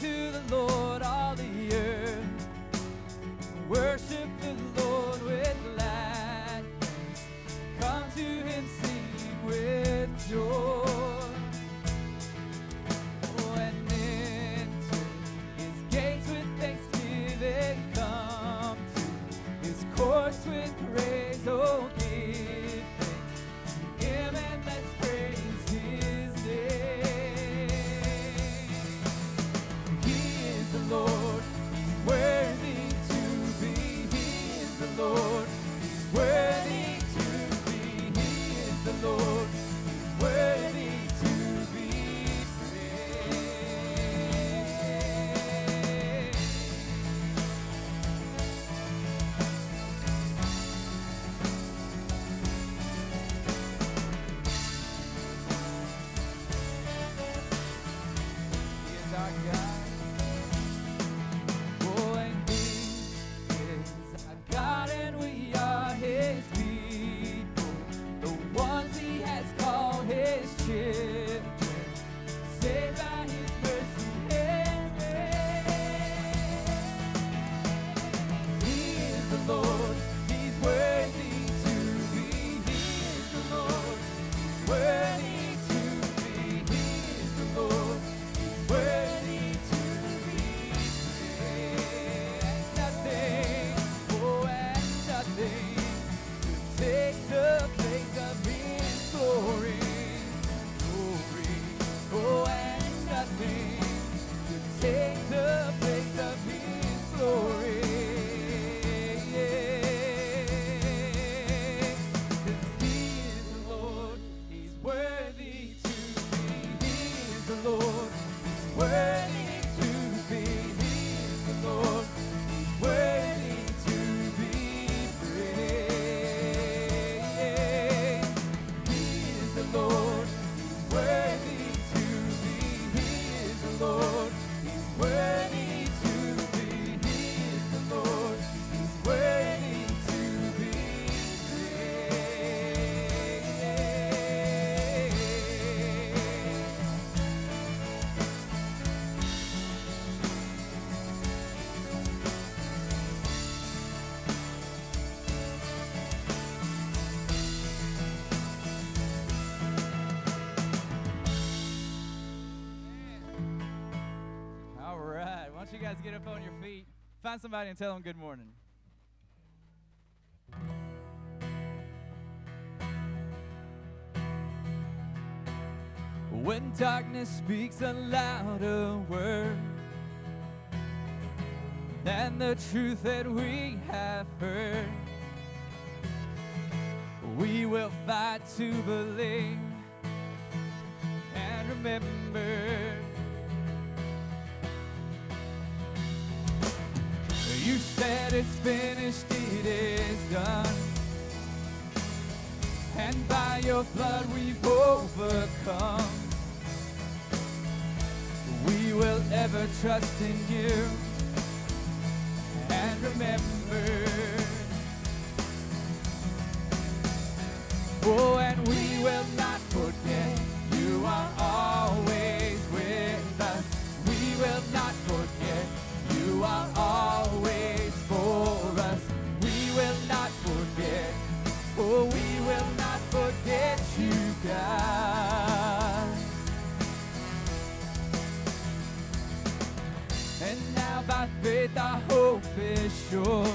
to the Lord. guys get up on your feet. Find somebody and tell them good morning. When darkness speaks a louder word than the truth that we have heard, we will fight to believe and remember it's finished, it is done. And by your blood we've overcome. We will ever trust in you and remember. Oh, and we will sure.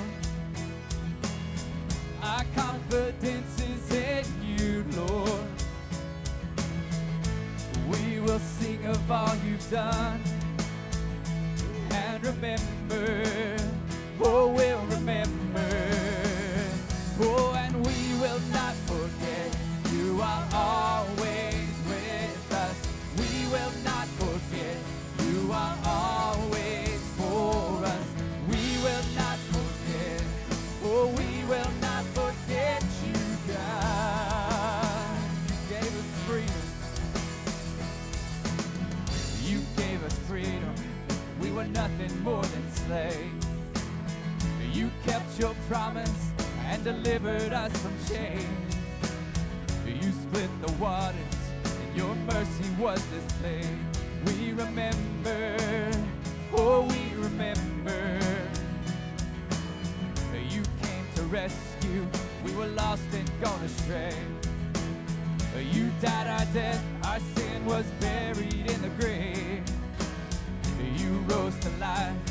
Our confidence is in you, Lord. We will sing of all you've done and remember, oh, your promise and delivered us from shame. You split the waters and your mercy was displayed. We remember, oh, we remember. You came to rescue, we were lost and gone astray. You died our death, our sin was buried in the grave. You rose to life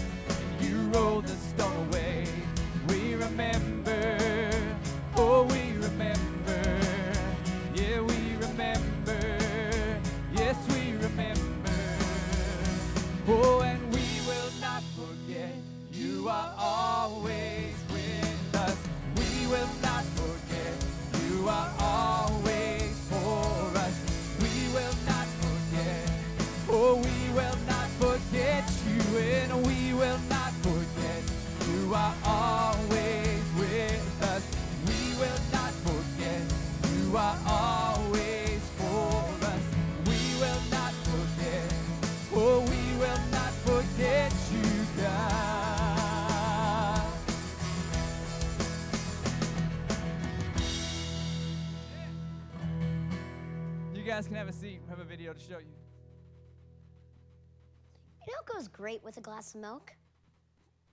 great with a glass of milk?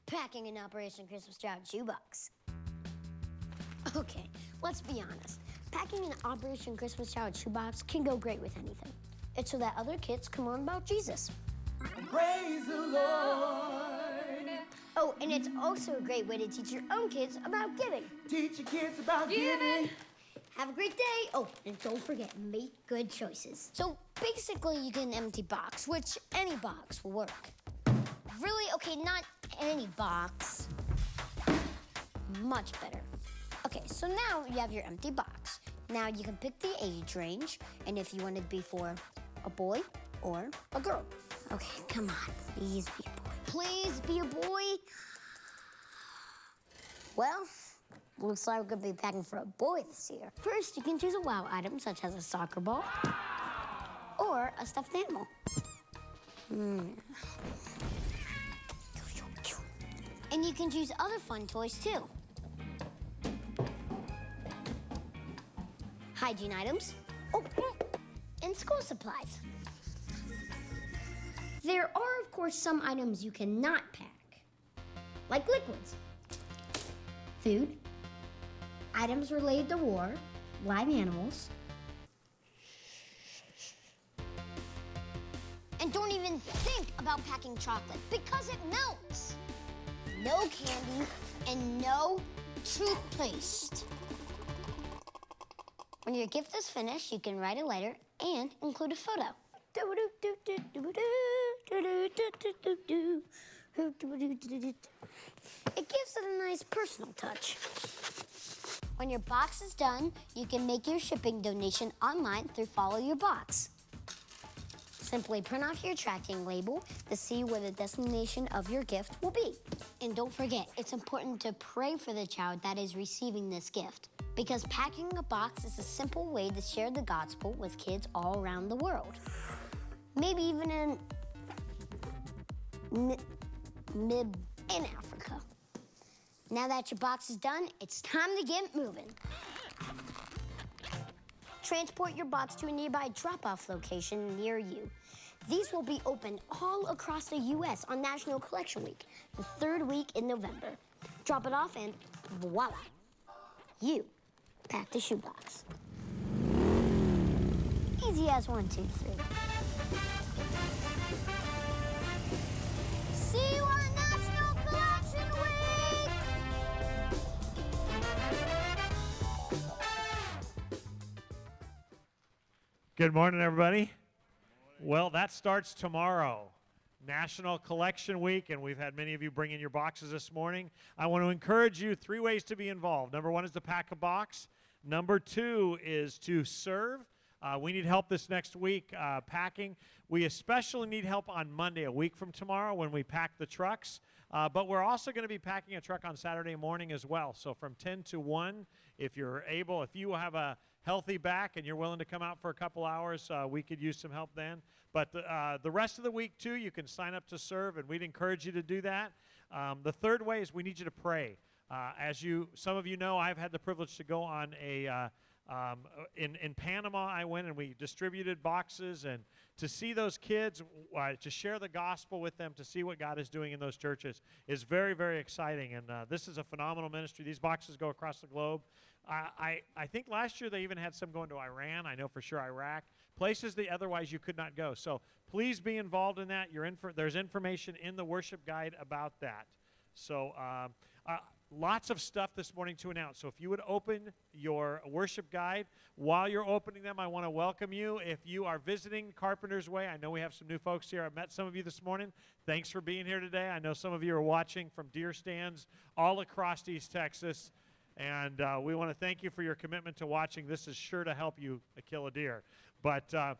Packing an Operation Christmas Child shoebox. Okay, let's be honest. Packing an Operation Christmas Child shoebox can go great with anything. It's so that other kids can learn about Jesus. Praise the Lord. Oh, and it's also a great way to teach your own kids about giving. Teach your kids about giving. Have a great day. Oh, and don't forget, make good choices. So basically, you get an empty box, which any box will work. Really? Okay, not any box. Much better. Okay, so now you have your empty box. Now you can pick the age range, and if you want it to be for a boy or a girl. Okay, come on, please be a boy. Please be a boy. Well, looks like we're gonna be packing for a boy this year. First, you can choose a wow item such as a soccer ball or a stuffed animal. Hmm. And you can choose other fun toys too. Hygiene items. Oh, mm, and school supplies. There are, of course, some items you cannot pack, like liquids, food, items related to war, live animals. And don't even think about packing chocolate because it melts. No candy and no toothpaste. When your gift is finished, you can write a letter and include a photo. It gives it a nice personal touch. When your box is done, you can make your shipping donation online through Follow Your Box. Simply print off your tracking label to see where the destination of your gift will be. And don't forget, it's important to pray for the child that is receiving this gift. Because packing a box is a simple way to share the gospel with kids all around the world. Maybe even in Mi- mid in Africa. Now that your box is done, it's time to get moving. Transport your box to a nearby drop off location near you. These will be open all across the U.S. on National Collection Week, the third week in November. Drop it off and voila, you packed a shoebox. Easy as one, two, three. See you Good morning, everybody. Well, that starts tomorrow, National Collection Week, and we've had many of you bring in your boxes this morning. I want to encourage you three ways to be involved. Number one is to pack a box. Number two is to serve. Uh, we need help this next week uh, packing. We especially need help on Monday, a week from tomorrow, when we pack the trucks. Uh, but we're also going to be packing a truck on Saturday morning as well. So from 10 to 1, if you're able, if you have a healthy back and you're willing to come out for a couple hours, uh, we could use some help then. But the, uh, the rest of the week, too, you can sign up to serve, and we'd encourage you to do that. Um, the third way is we need you to pray. Uh, as you, some of you know, I've had the privilege to go on a, uh, Um, uh, in, in Panama, I went and we distributed boxes, and to see those kids, uh, to share the gospel with them, to see what God is doing in those churches is very, very exciting. And uh, this is a phenomenal ministry. These boxes go across the globe. I, I, think last year they even had some going to Iran. I know for sure Iraq, places that otherwise you could not go. So please be involved in that. There's information in the worship guide about that. So um, uh, lots of stuff this morning to announce. So if you would open your worship guide, while you're opening them, I want to welcome you. If you are visiting Carpenter's Way, I know we have some new folks here. I met some of you this morning. Thanks for being here today. I know some of you are watching from deer stands all across East Texas. And uh, we want to thank you for your commitment to watching. This is sure to help you kill a deer. But uh,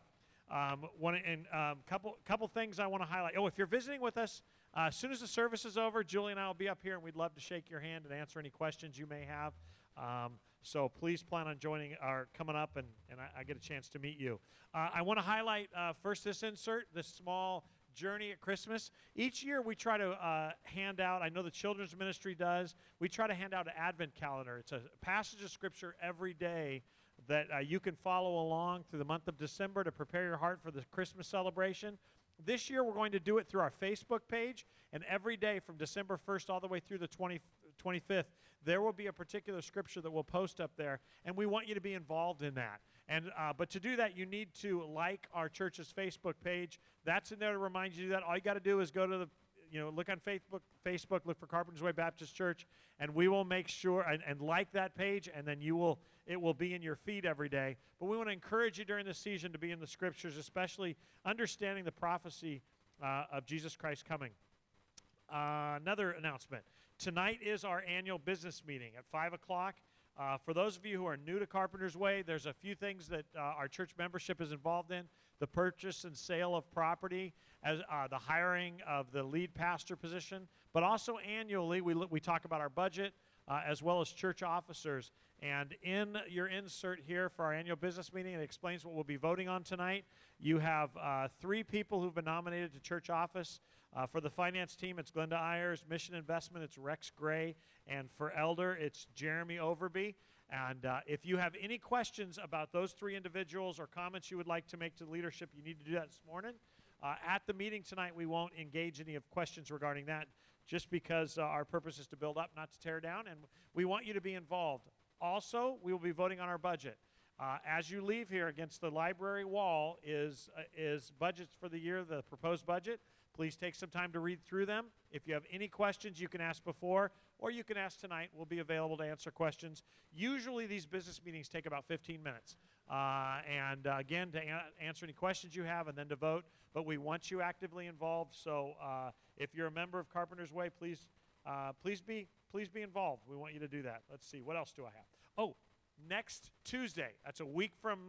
um, one and um, couple couple things I want to highlight. Oh, if you're visiting with us, uh, as soon as the service is over, Julie and I will be up here, and we'd love to shake your hand and answer any questions you may have. Um, so please plan on joining or coming up, and, and I, I get a chance to meet you. Uh, I want to highlight uh, first this insert, this small journey at Christmas. Each year we try to uh, hand out, I know the children's ministry does, we try to hand out an Advent calendar. It's a passage of Scripture every day that uh, you can follow along through the month of December to prepare your heart for the Christmas celebration. This year we're going to do it through our Facebook page, and every day from December 1st all the way through the 20, 25th, there will be a particular scripture that we'll post up there, and we want you to be involved in that. And uh, but to do that, you need to like our church's Facebook page. That's in there to remind you that all you got to do is go to the you know, look on Facebook, Facebook, look for Carpenter's Way Baptist Church, and we will make sure and, and like that page, and then you will it will be in your feed every day. But we want to encourage you during this season to be in the scriptures, especially understanding the prophecy uh, of Jesus Christ coming. Uh, another announcement. Tonight is our annual business meeting at 5 o'clock. Uh, for those of you who are new to Carpenter's Way, there's a few things that uh, our church membership is involved in the purchase and sale of property, as, uh, the hiring of the lead pastor position, but also annually we, we talk about our budget uh, as well as church officers. And in your insert here for our annual business meeting, it explains what we'll be voting on tonight. You have uh, three people who've been nominated to church office. Uh, for the finance team, it's Glenda Ayers. Mission investment, it's Rex Gray. And for elder, it's Jeremy Overby. And uh, if you have any questions about those three individuals or comments you would like to make to leadership, you need to do that this morning. Uh, at the meeting tonight, we won't engage any of questions regarding that just because uh, our purpose is to build up, not to tear down, and we want you to be involved. Also, we will be voting on our budget. Uh, as you leave here against the library wall is, uh, is budgets for the year, the proposed budget. Please take some time to read through them. If you have any questions, you can ask before, or you can ask tonight. We'll be available to answer questions. Usually, these business meetings take about 15 minutes. Uh, and uh, again, to answer any questions you have and then to vote. But we want you actively involved. So uh, if you're a member of Carpenter's Way, please, uh, please be, please be involved. We want you to do that. Let's see. What else do I have? Oh, next Tuesday. That's a week from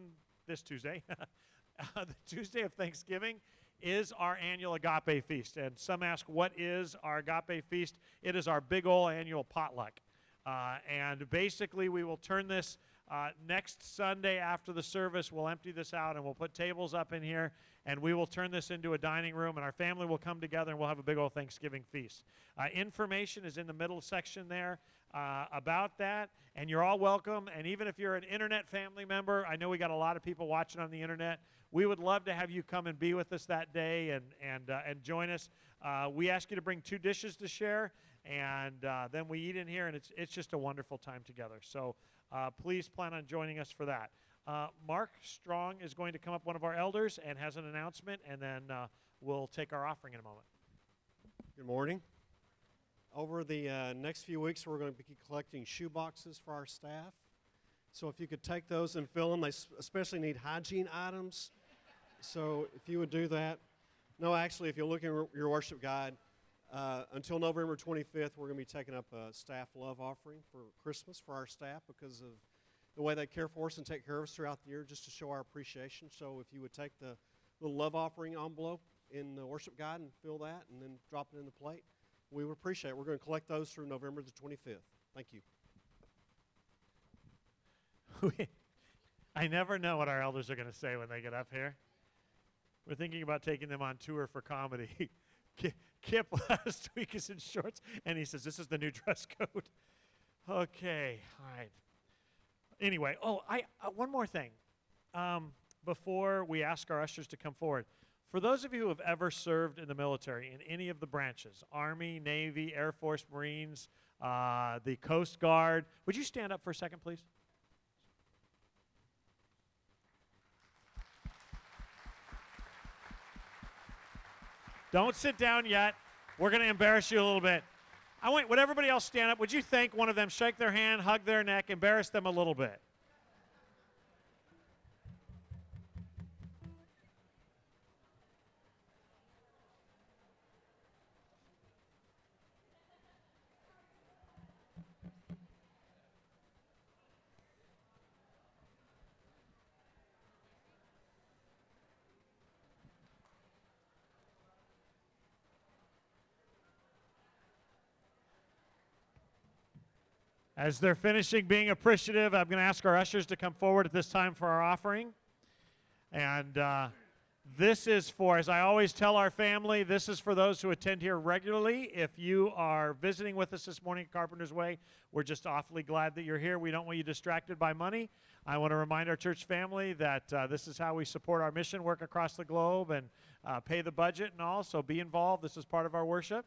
this Tuesday. the Tuesday of Thanksgiving is our annual agape feast. And some ask, what is our agape feast? It is our big old annual potluck. Uh, and basically, we will turn this uh, next Sunday after the service. We'll empty this out and we'll put tables up in here and we will turn this into a dining room and our family will come together and we'll have a big old Thanksgiving feast. Uh, information is in the middle section there uh, about that, and you're all welcome. And even if you're an internet family member, I know we got a lot of people watching on the internet. We would love to have you come and be with us that day and and uh, and join us. Uh, we ask you to bring two dishes to share, and uh, then we eat in here, and it's it's just a wonderful time together. So uh, please plan on joining us for that. Uh, Mark Strong is going to come up, one of our elders, and has an announcement, and then uh, we'll take our offering in a moment. Good morning. Over the next few weeks, we're going to be collecting shoe boxes for our staff. So if you could take those and fill them, they especially need hygiene items. So if you would do that. No, actually, if you look in your worship guide, uh, until November 25th, we're going to be taking up a staff love offering for Christmas for our staff because of the way they care for us and take care of us throughout the year, just to show our appreciation. So if you would take the little love offering envelope in the worship guide and fill that and then drop it in the plate, we would appreciate it. We're going to collect those through November the 25th. Thank you. I never know what our elders are going to say when they get up here. We're thinking about taking them on tour for comedy. Kip last week is in shorts, and he says, This is the new dress code. Okay, all right. anyway, oh, I uh, one more thing. Um, before we ask our ushers to come forward, for those of you who have ever served in the military in any of the branches Army, Navy, Air Force, Marines, uh, the Coast Guard would you stand up for a second, please? Don't sit down yet. We're going to embarrass you a little bit. I want, would everybody else stand up? Would you thank one of them, shake their hand, hug their neck, embarrass them a little bit? As they're finishing being appreciative, I'm going to ask our ushers to come forward at this time for our offering. And uh, this is for, as I always tell our family, this is for those who attend here regularly. If you are visiting with us this morning at Carpenter's Way, we're just awfully glad that you're here. We don't want you distracted by money. I want to remind our church family that uh, this is how we support our mission work across the globe and uh, pay the budget and all. So be involved. This is part of our worship.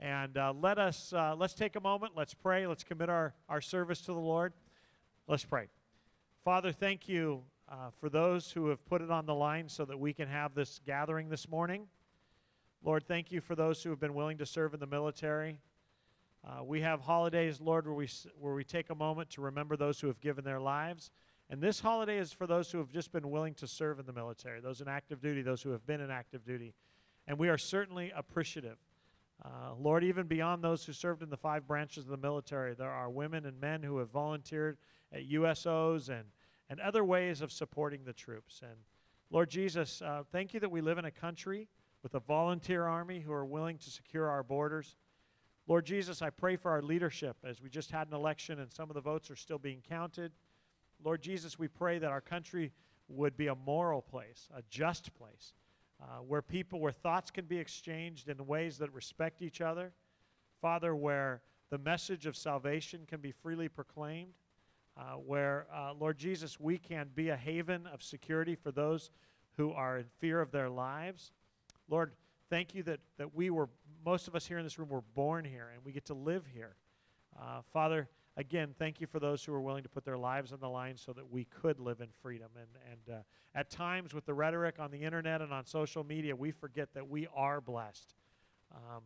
And uh, let us uh, let's take a moment. Let's pray. Let's commit our, our service to the Lord. Let's pray. Father, thank you uh, for those who have put it on the line so that we can have this gathering this morning. Lord, thank you for those who have been willing to serve in the military. Uh, we have holidays, Lord, where we, where we take a moment to remember those who have given their lives. And this holiday is for those who have just been willing to serve in the military, those in active duty, those who have been in active duty. And we are certainly appreciative uh, Lord, even beyond those who served in the five branches of the military, there are women and men who have volunteered at USOs and, and other ways of supporting the troops. And Lord Jesus, uh, thank you that we live in a country with a volunteer army who are willing to secure our borders. Lord Jesus, I pray for our leadership as we just had an election and some of the votes are still being counted. Lord Jesus, we pray that our country would be a moral place, a just place, uh, where people, where thoughts can be exchanged in ways that respect each other. Father, where the message of salvation can be freely proclaimed. Uh, where, uh, Lord Jesus, we can be a haven of security for those who are in fear of their lives. Lord, thank you that, that we were, most of us here in this room were born here and we get to live here. Uh, Father, again, thank you for those who are willing to put their lives on the line so that we could live in freedom. And, and uh, at times, with the rhetoric on the internet and on social media, we forget that we are blessed. Um,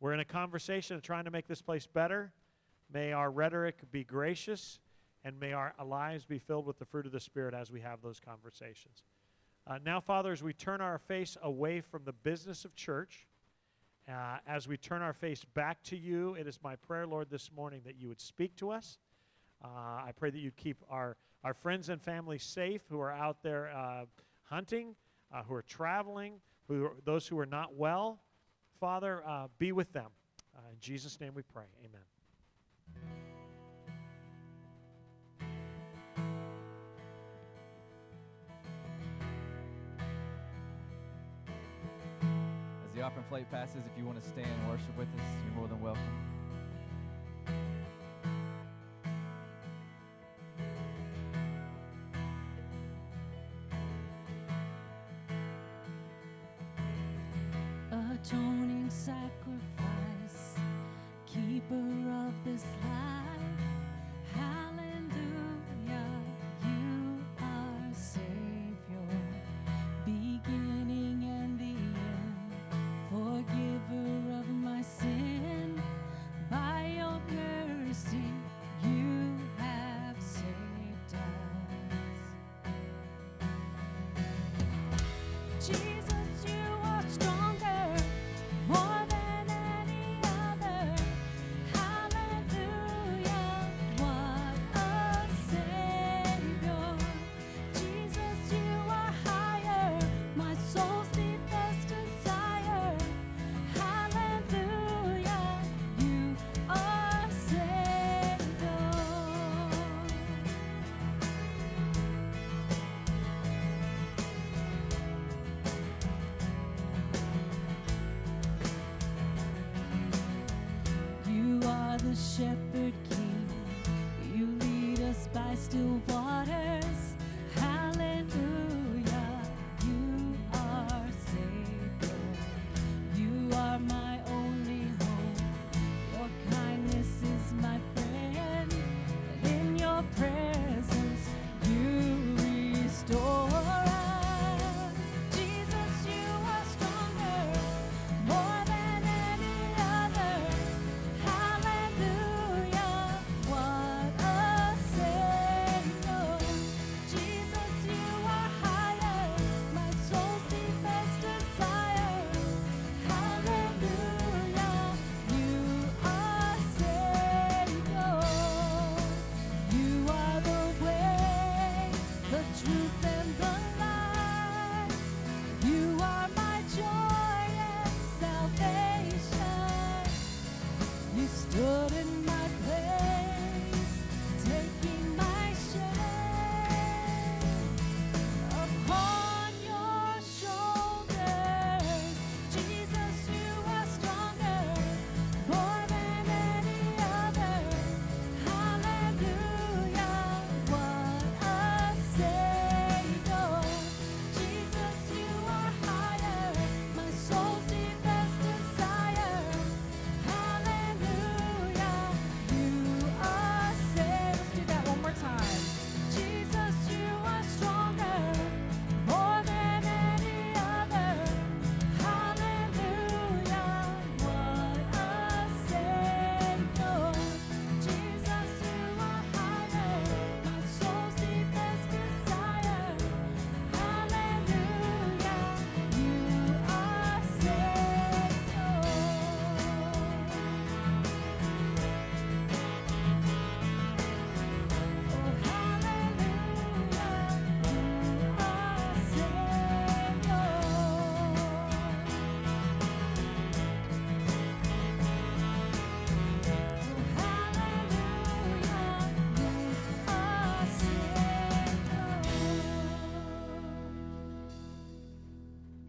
we're in a conversation of trying to make this place better. May our rhetoric be gracious, and may our lives be filled with the fruit of the Spirit as we have those conversations. Uh, now, Father, as we turn our face away from the business of church, uh, as we turn our face back to you, it is my prayer, Lord, this morning that you would speak to us. Uh, I pray that you'd keep our, our friends and family safe who are out there uh, hunting, uh, who are traveling, who are, those who are not well. Father, uh, be with them. Uh, in Jesus' name we pray. Amen. Offering plate passes, if you want to stand and worship with us, you're more than welcome.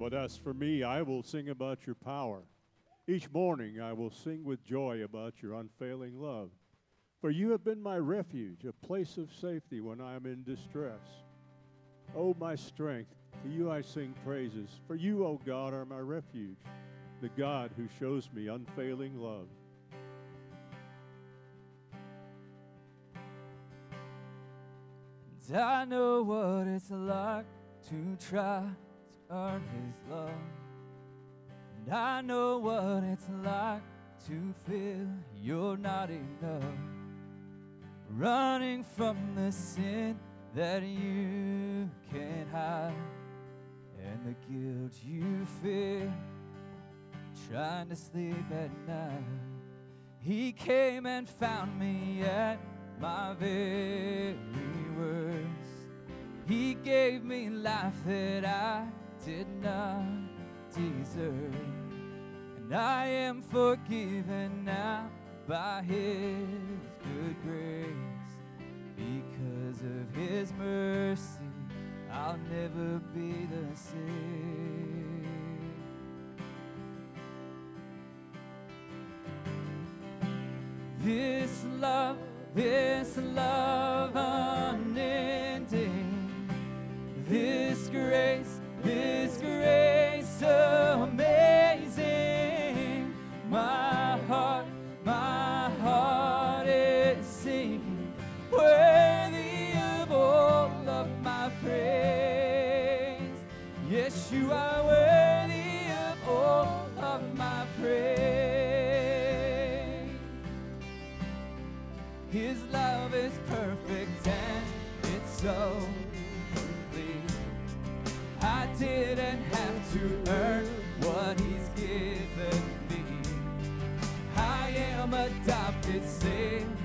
But as for me, I will sing about your power. Each morning I will sing with joy about your unfailing love. For you have been my refuge, a place of safety when I am in distress. O my strength, to you I sing praises. For you, O God, are my refuge, the God who shows me unfailing love. And I know what it's like to try earn His love. And I know what it's like to feel you're not enough. Running from the sin that you can't hide and the guilt you feel trying to sleep at night. He came and found me at my very worst. He gave me life that I did not deserve. And I am forgiven now by His good grace. Because of His mercy, I'll never be the same. This love, this love unending. This grace, this grace amazing. My heart, my heart is singing, worthy of all of my praise. Yes, you are worthy of all of my praise. His love is perfect and it's so didn't have to earn what He's given me. I am adopted, saved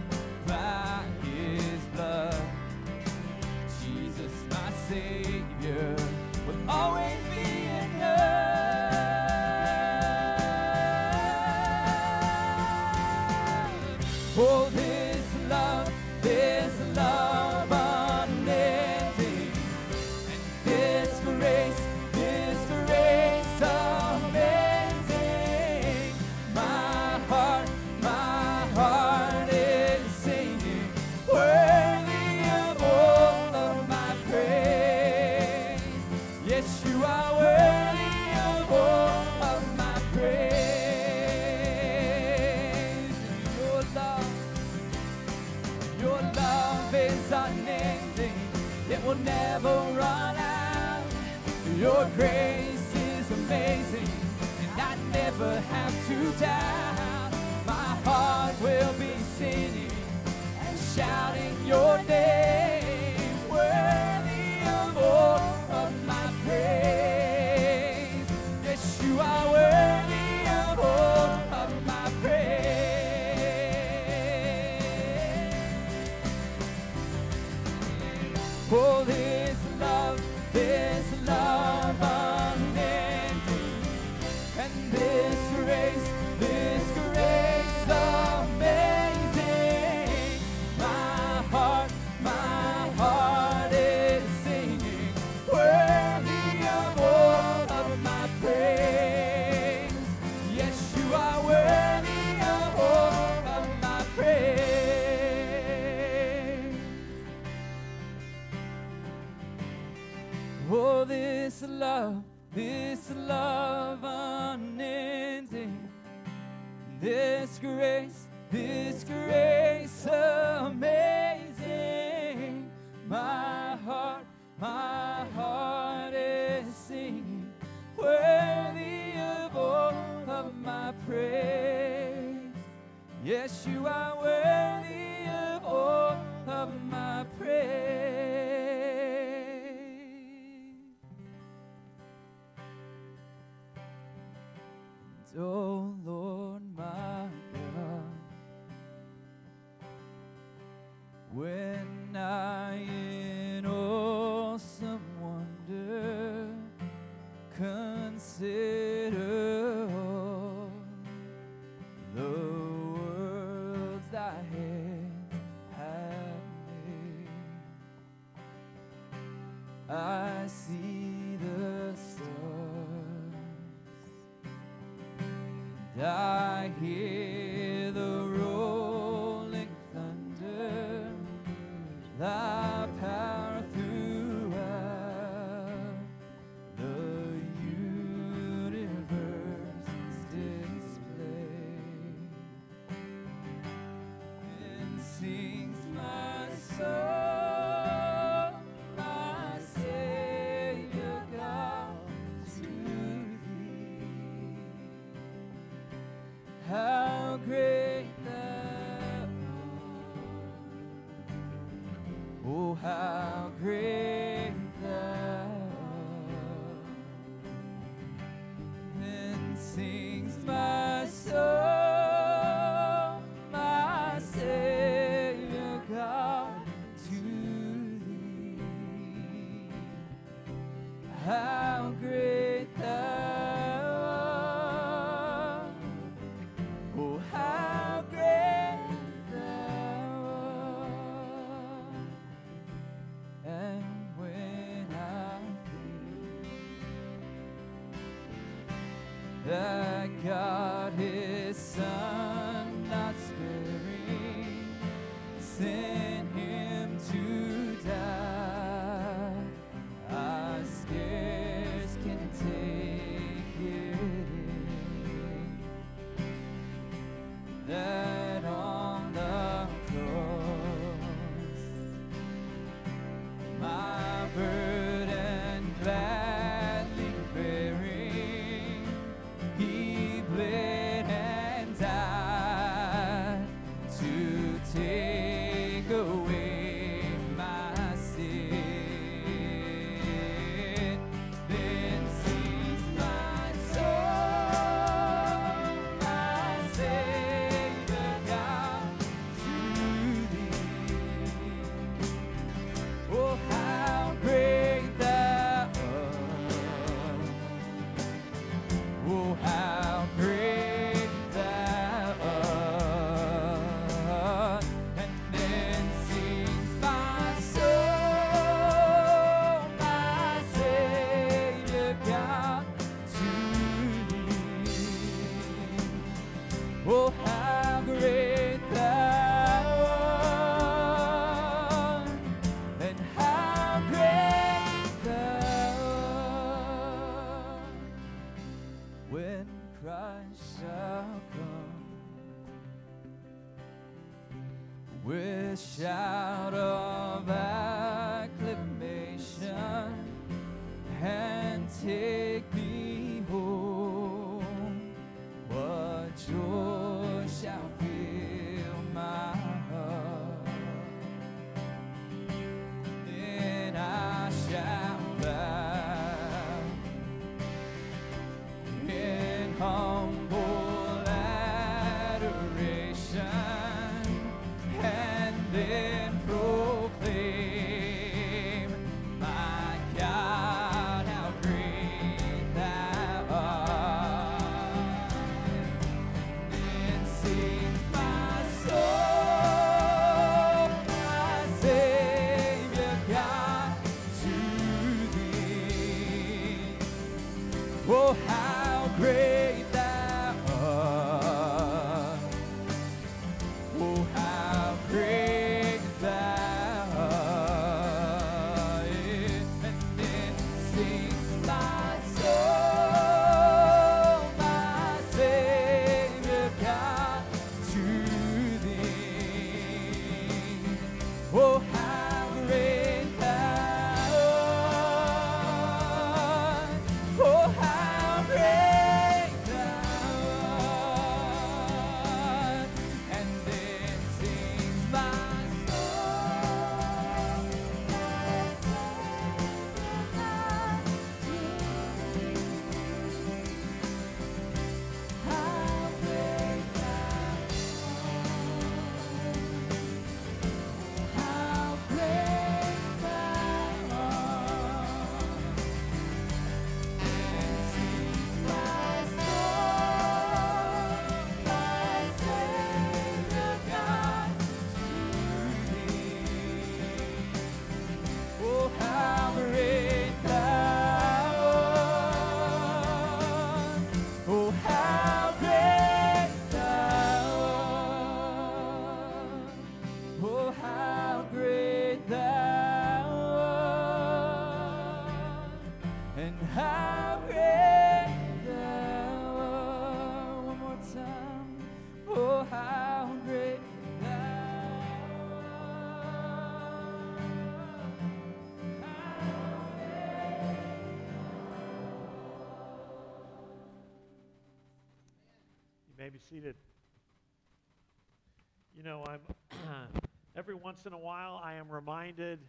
once in a while I am reminded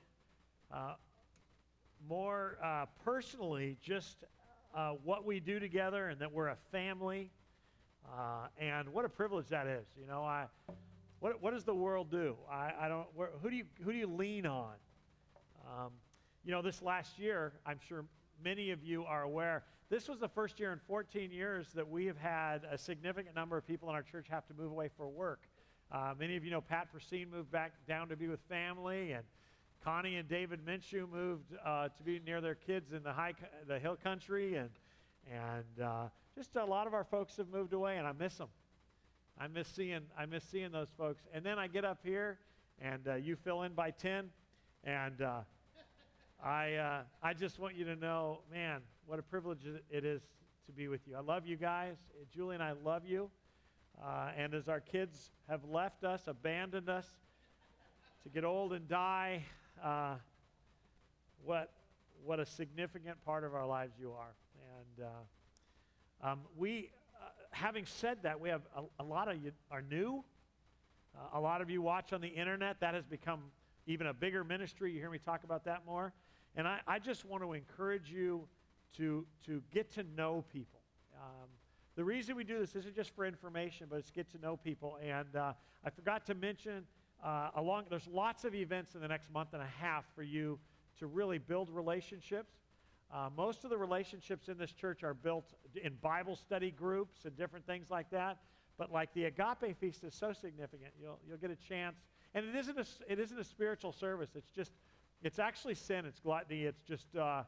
uh, more uh, personally just uh, what we do together and that we're a family. Uh, and what a privilege that is. You know, I what, what does the world do? I, I don't. Where, who do you who do you lean on? Um, you know, this last year, I'm sure many of you are aware. This was the first year in 14 years that we have had a significant number of people in our church have to move away for work. Uh, many of you know Pat Persine moved back down to be with family, and Connie and David Minshew moved uh, to be near their kids in the high, the hill country, and and uh, just a lot of our folks have moved away, and I miss them. I miss seeing I miss seeing those folks. And then I get up here, and uh, you fill in by ten, and uh, I uh, I just want you to know, man, what a privilege it is to be with you. I love you guys. Julie and I love you. Uh, and as our kids have left us, abandoned us to get old and die, uh, what what a significant part of our lives you are. And uh, um, we having said that, we have a, a lot of you are new. Uh, a lot of you watch on the internet. That has become even a bigger ministry. You hear me talk about that more. And I, I just want to encourage you to, to get to know people. Um, the reason we do this isn't just for information, but it's get to know people. And uh, I forgot to mention, uh, along there's lots of events in the next month and a half for you to really build relationships. Uh, most of the relationships in this church are built in Bible study groups and different things like that. But like the Agape Feast is so significant, you'll, you'll get a chance. And it isn't a, it isn't a spiritual service. It's just, it's actually sin. It's gluttony. It's just, uh,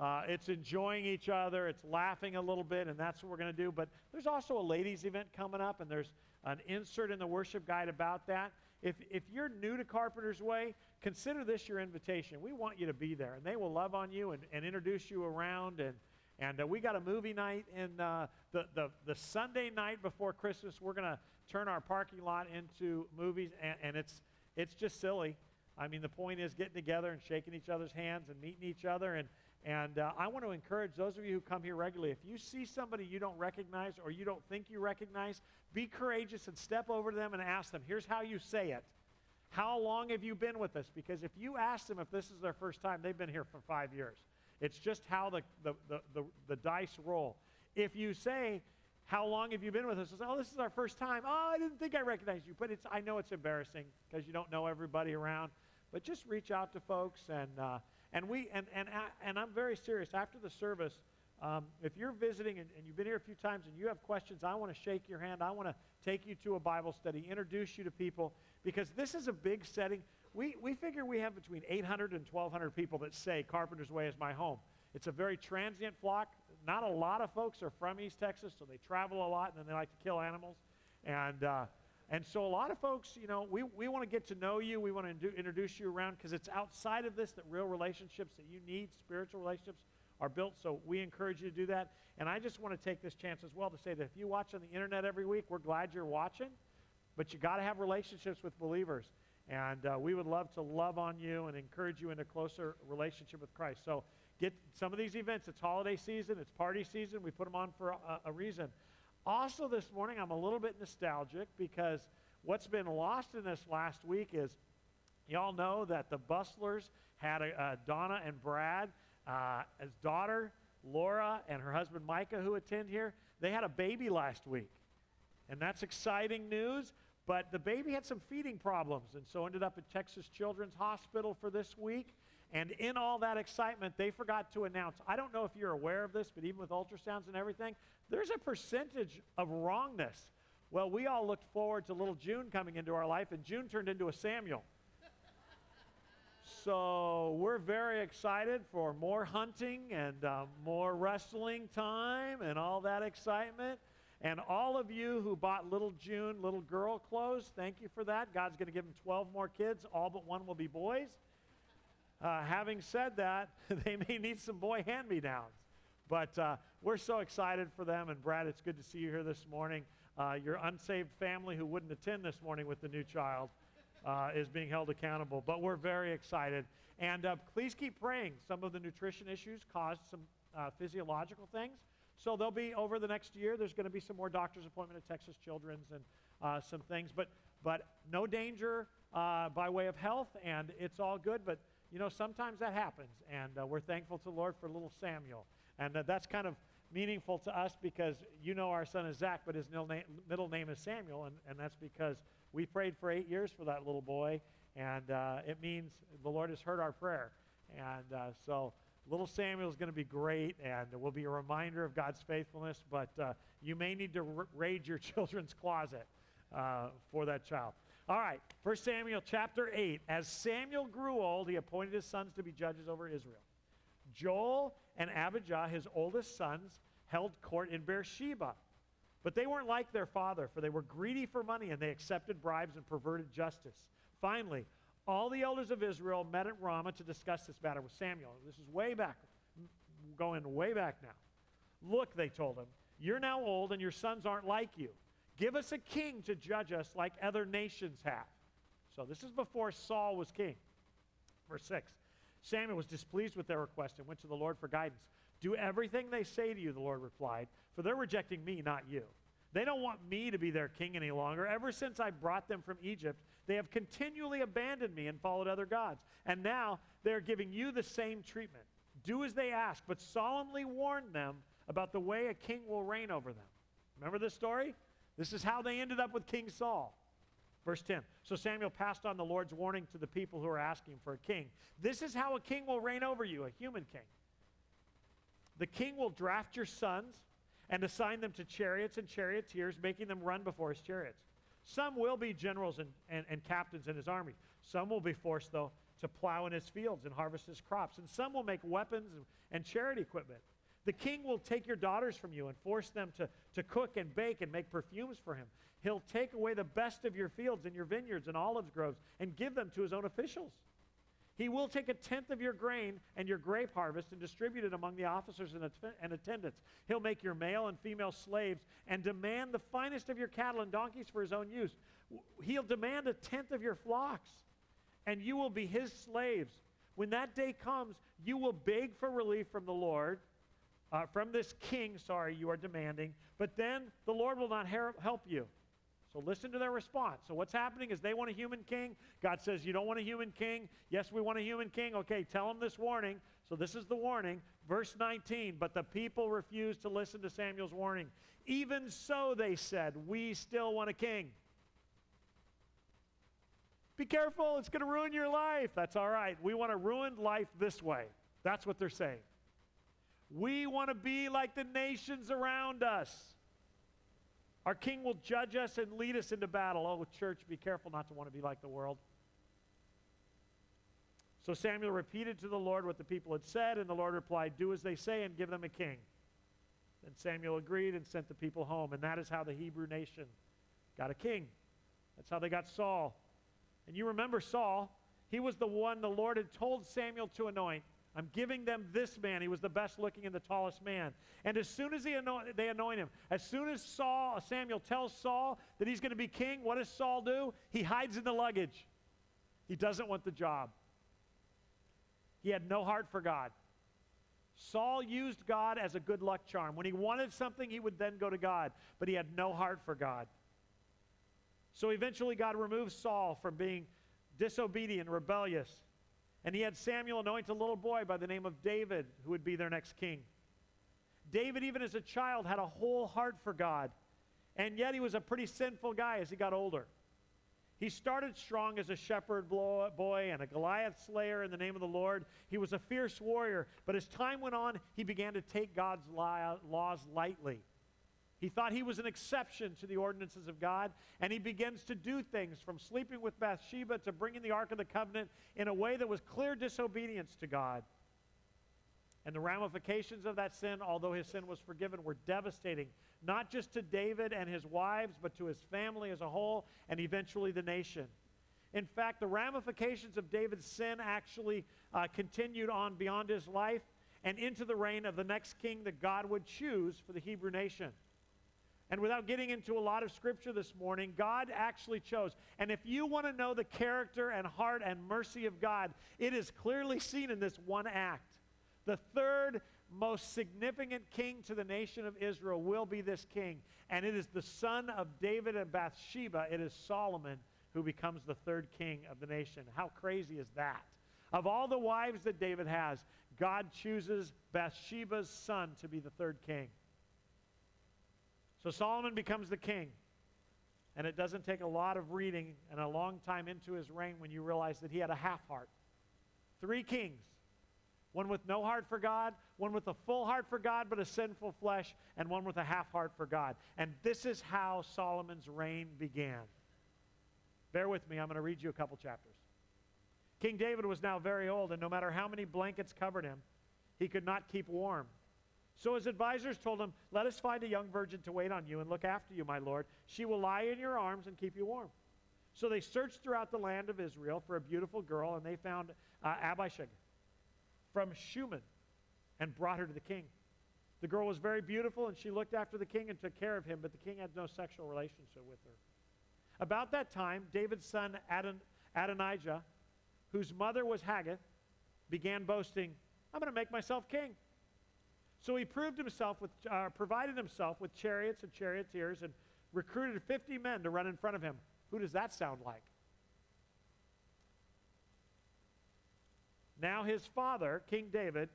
uh, it's enjoying each other. It's laughing a little bit, and that's what we're going to do. But there's also a ladies' event coming up, and there's an insert in the worship guide about that. If, if you're new to Carpenter's Way, consider this your invitation. We want you to be there, and they will love on you and, and introduce you around. And, and uh, we got a movie night in uh, the, the, the Sunday night before Christmas. We're going to turn our parking lot into movies, and, and it's, it's just silly. I mean, the point is getting together and shaking each other's hands and meeting each other. And, and uh, I want to encourage those of you who come here regularly if you see somebody you don't recognize or you don't think you recognize, be courageous and step over to them and ask them, here's how you say it. How long have you been with us? Because if you ask them if this is their first time, they've been here for five years. It's just how the, the, the, the, the dice roll. If you say, how long have you been with us? Say, oh, this is our first time. Oh, I didn't think I recognized you. But it's, I know it's embarrassing because you don't know everybody around. But just reach out to folks. And, uh, and, we, and, and, and I'm very serious. After the service, um, if you're visiting and, and, you've been here a few times and you have questions, I want to shake your hand. I want to take you to a Bible study, introduce you to people, because this is a big setting. We, we figure we have between 800 and 1,200 people that say Carpenter's Way is my home. It's a very transient flock. Not a lot of folks are from East Texas, so they travel a lot and then they like to kill animals. And, uh, and so a lot of folks, you know, we, we want to get to know you. We want to introduce you around because it's outside of this that real relationships that you need, spiritual relationships, are built. So we encourage you to do that. And I just want to take this chance as well to say that if you watch on the internet every week, we're glad you're watching. But you got to have relationships with believers. And uh, we would love to love on you and encourage you in a closer relationship with Christ. So get some of these events. It's holiday season, it's party season. We put them on for a, a reason. Also, this morning, I'm a little bit nostalgic because what's been lost in this last week is y'all know that the Bustlers had a, uh, Donna and Brad uh, as daughter, Laura, and her husband Micah, who attend here. They had a baby last week. And that's exciting news. But the baby had some feeding problems, and so ended up at Texas Children's Hospital for this week. And in all that excitement, they forgot to announce. I don't know if you're aware of this, but even with ultrasounds and everything, there's a percentage of wrongness. Well, we all looked forward to little June coming into our life, and June turned into a Samuel. so we're very excited for more hunting and uh, more wrestling time and all that excitement. And all of you who bought little June, little girl clothes, thank you for that. God's going to give them 12 more kids. All but one will be boys. Uh, having said that, they may need some boy hand me downs. But uh, we're so excited for them. And Brad, it's good to see you here this morning. Uh, your unsaved family who wouldn't attend this morning with the new child uh, is being held accountable. But we're very excited. And uh, please keep praying. Some of the nutrition issues caused some uh, physiological things. So there'll be over the next year. There's going to be some more doctor's appointment at Texas Children's and uh, some things, but but no danger by way of health, and it's all good. But you know sometimes that happens, and we're thankful to the Lord for little Samuel, and uh, that's kind of meaningful to us because you know our son is Zach, but his middle name, is Samuel, and, and that's because we prayed for eight years for that little boy, and uh, it means the Lord has heard our prayer, and uh, so little Samuel is going to be great, and it will be a reminder of God's faithfulness. But uh, you may need to r- raid your children's closet uh, for that child. All right, 1 Samuel chapter 8. As Samuel grew old, he appointed his sons to be judges over Israel. Joel and Abijah, his oldest sons, held court in Beersheba. But they weren't like their father, for they were greedy for money and they accepted bribes and perverted justice. Finally, all the elders of Israel met at Ramah to discuss this matter with Samuel. This is way back, going way back now. Look, they told him, you're now old and your sons aren't like you. Give us a king to judge us like other nations have. So this is before Saul was king. Verse 6. Samuel was displeased with their request and went to the Lord for guidance. Do everything they say to you, the Lord replied, for they're rejecting me, not you. They don't want me to be their king any longer. Ever since I brought them from Egypt, they have continually abandoned me and followed other gods. And now they're giving you the same treatment. Do as they ask, but solemnly warn them about the way a king will reign over them. Remember this story? This is how they ended up with King Saul. Verse 10 So Samuel passed on the Lord's warning to the people who are asking for a king. This is how a king will reign over you, a human king. The king will draft your sons and assign them to chariots and charioteers, making them run before his chariots. Some will be generals and, and, and captains in his army. Some will be forced, though, to plow in his fields and harvest his crops. And some will make weapons and, and chariot equipment. The king will take your daughters from you and force them to, to cook and bake and make perfumes for him. He'll take away the best of your fields and your vineyards and olive groves and give them to his own officials. He will take a tenth of your grain and your grape harvest and distribute it among the officers and, att- and attendants. He'll make your male and female slaves and demand the finest of your cattle and donkeys for his own use. He'll demand a tenth of your flocks, and you will be his slaves. When that day comes, you will beg for relief from the Lord, uh, from this king, sorry, you are demanding, but then the Lord will not help you. So listen to their response. So what's happening is they want a human king. God says, You don't want a human king? Yes, we want a human king. Okay, tell them this warning. So this is the warning. Verse 19 But the people refused to listen to Samuel's warning. Even so, they said, We still want a king. Be careful, it's going to ruin your life. That's all right. We want to ruin life this way. That's what they're saying. We want to be like the nations around us. Our king will judge us and lead us into battle. Oh, church, be careful not to want to be like the world. So Samuel repeated to the Lord what the people had said, and the Lord replied, Do as they say and give them a king. Then Samuel agreed and sent the people home. And that is how the Hebrew nation got a king. That's how they got Saul. And you remember Saul, he was the one the Lord had told Samuel to anoint. I'm giving them this man. He was the best looking and the tallest man. And as soon as anoint, they anoint him, as soon as Saul, Samuel tells Saul that he's going to be king, what does Saul do? He hides in the luggage. He doesn't want the job. He had no heart for God. Saul used God as a good luck charm. When he wanted something, he would then go to God, but he had no heart for God. So eventually, God removed Saul from being disobedient, rebellious, and he had Samuel anoint a little boy by the name of David, who would be their next king. David, even as a child, had a whole heart for God, and yet he was a pretty sinful guy as he got older. He started strong as a shepherd boy and a Goliath slayer in the name of the Lord. He was a fierce warrior, but as time went on, he began to take God's laws lightly. He thought he was an exception to the ordinances of God, and he begins to do things from sleeping with Bathsheba to bringing the Ark of the Covenant in a way that was clear disobedience to God. And the ramifications of that sin, although his sin was forgiven, were devastating, not just to David and his wives, but to his family as a whole, and eventually the nation. In fact, the ramifications of David's sin actually uh, continued on beyond his life and into the reign of the next king that God would choose for the Hebrew nation. And without getting into a lot of scripture this morning, God actually chose. And if you want to know the character and heart and mercy of God, it is clearly seen in this one act. The third most significant king to the nation of Israel will be this king. And it is the son of David and Bathsheba, it is Solomon, who becomes the third king of the nation. How crazy is that? Of all the wives that David has, God chooses Bathsheba's son to be the third king. So Solomon becomes the king. And it doesn't take a lot of reading and a long time into his reign when you realize that he had a half heart. Three kings one with no heart for God, one with a full heart for God but a sinful flesh, and one with a half heart for God. And this is how Solomon's reign began. Bear with me, I'm going to read you a couple chapters. King David was now very old, and no matter how many blankets covered him, he could not keep warm. So his advisors told him, Let us find a young virgin to wait on you and look after you, my lord. She will lie in your arms and keep you warm. So they searched throughout the land of Israel for a beautiful girl, and they found uh, Abishag from Shunem and brought her to the king. The girl was very beautiful, and she looked after the king and took care of him, but the king had no sexual relationship with her. About that time, David's son Adon- Adonijah, whose mother was Haggith, began boasting, I'm going to make myself king. So he proved himself with, uh, provided himself with chariots and charioteers and recruited 50 men to run in front of him. Who does that sound like? Now his father, King David,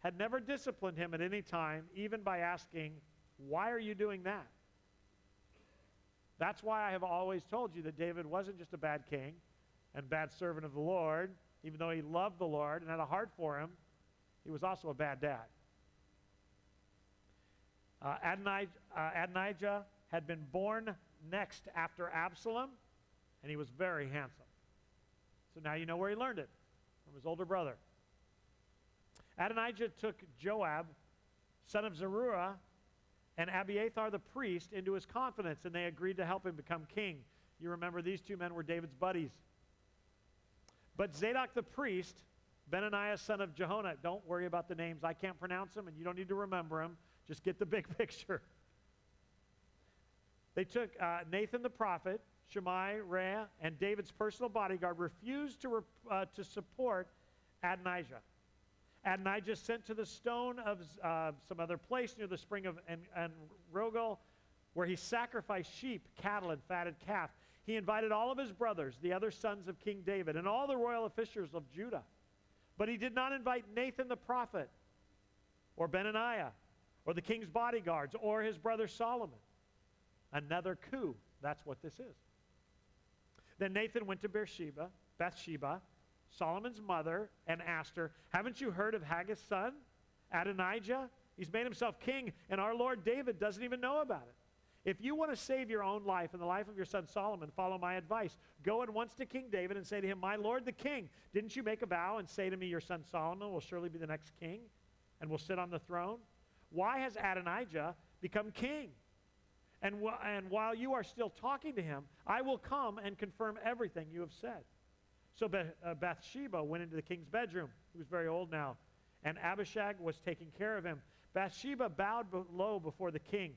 had never disciplined him at any time, even by asking, Why are you doing that? That's why I have always told you that David wasn't just a bad king and bad servant of the Lord, even though he loved the Lord and had a heart for him, he was also a bad dad. Uh, Adonijah, uh, Adonijah had been born next after Absalom, and he was very handsome. So now you know where he learned it from his older brother. Adonijah took Joab, son of Zeruiah, and Abiathar the priest into his confidence, and they agreed to help him become king. You remember these two men were David's buddies. But Zadok the priest, Benaniah son of Jehonah, don't worry about the names. I can't pronounce them, and you don't need to remember them. Just get the big picture. They took uh, Nathan the prophet, Shimei, Rhea, and David's personal bodyguard refused to, uh, to support Adonijah. Adonijah sent to the stone of uh, some other place near the spring of and Rogel, where he sacrificed sheep, cattle, and fatted calf. He invited all of his brothers, the other sons of King David, and all the royal officials of Judah. But he did not invite Nathan the prophet, or Benaniah, or the king's bodyguards, or his brother Solomon. Another coup. That's what this is. Then Nathan went to Beersheba, Bathsheba, Solomon's mother, and asked her, Haven't you heard of Haggith's son, Adonijah? He's made himself king, and our Lord David doesn't even know about it. If you want to save your own life and the life of your son Solomon, follow my advice. Go at once to King David and say to him, My Lord the king, didn't you make a vow and say to me, Your son Solomon will surely be the next king and will sit on the throne? Why has Adonijah become king? And, wh- and while you are still talking to him, I will come and confirm everything you have said. So Beth- uh, Bathsheba went into the king's bedroom. He was very old now. And Abishag was taking care of him. Bathsheba bowed low before the king.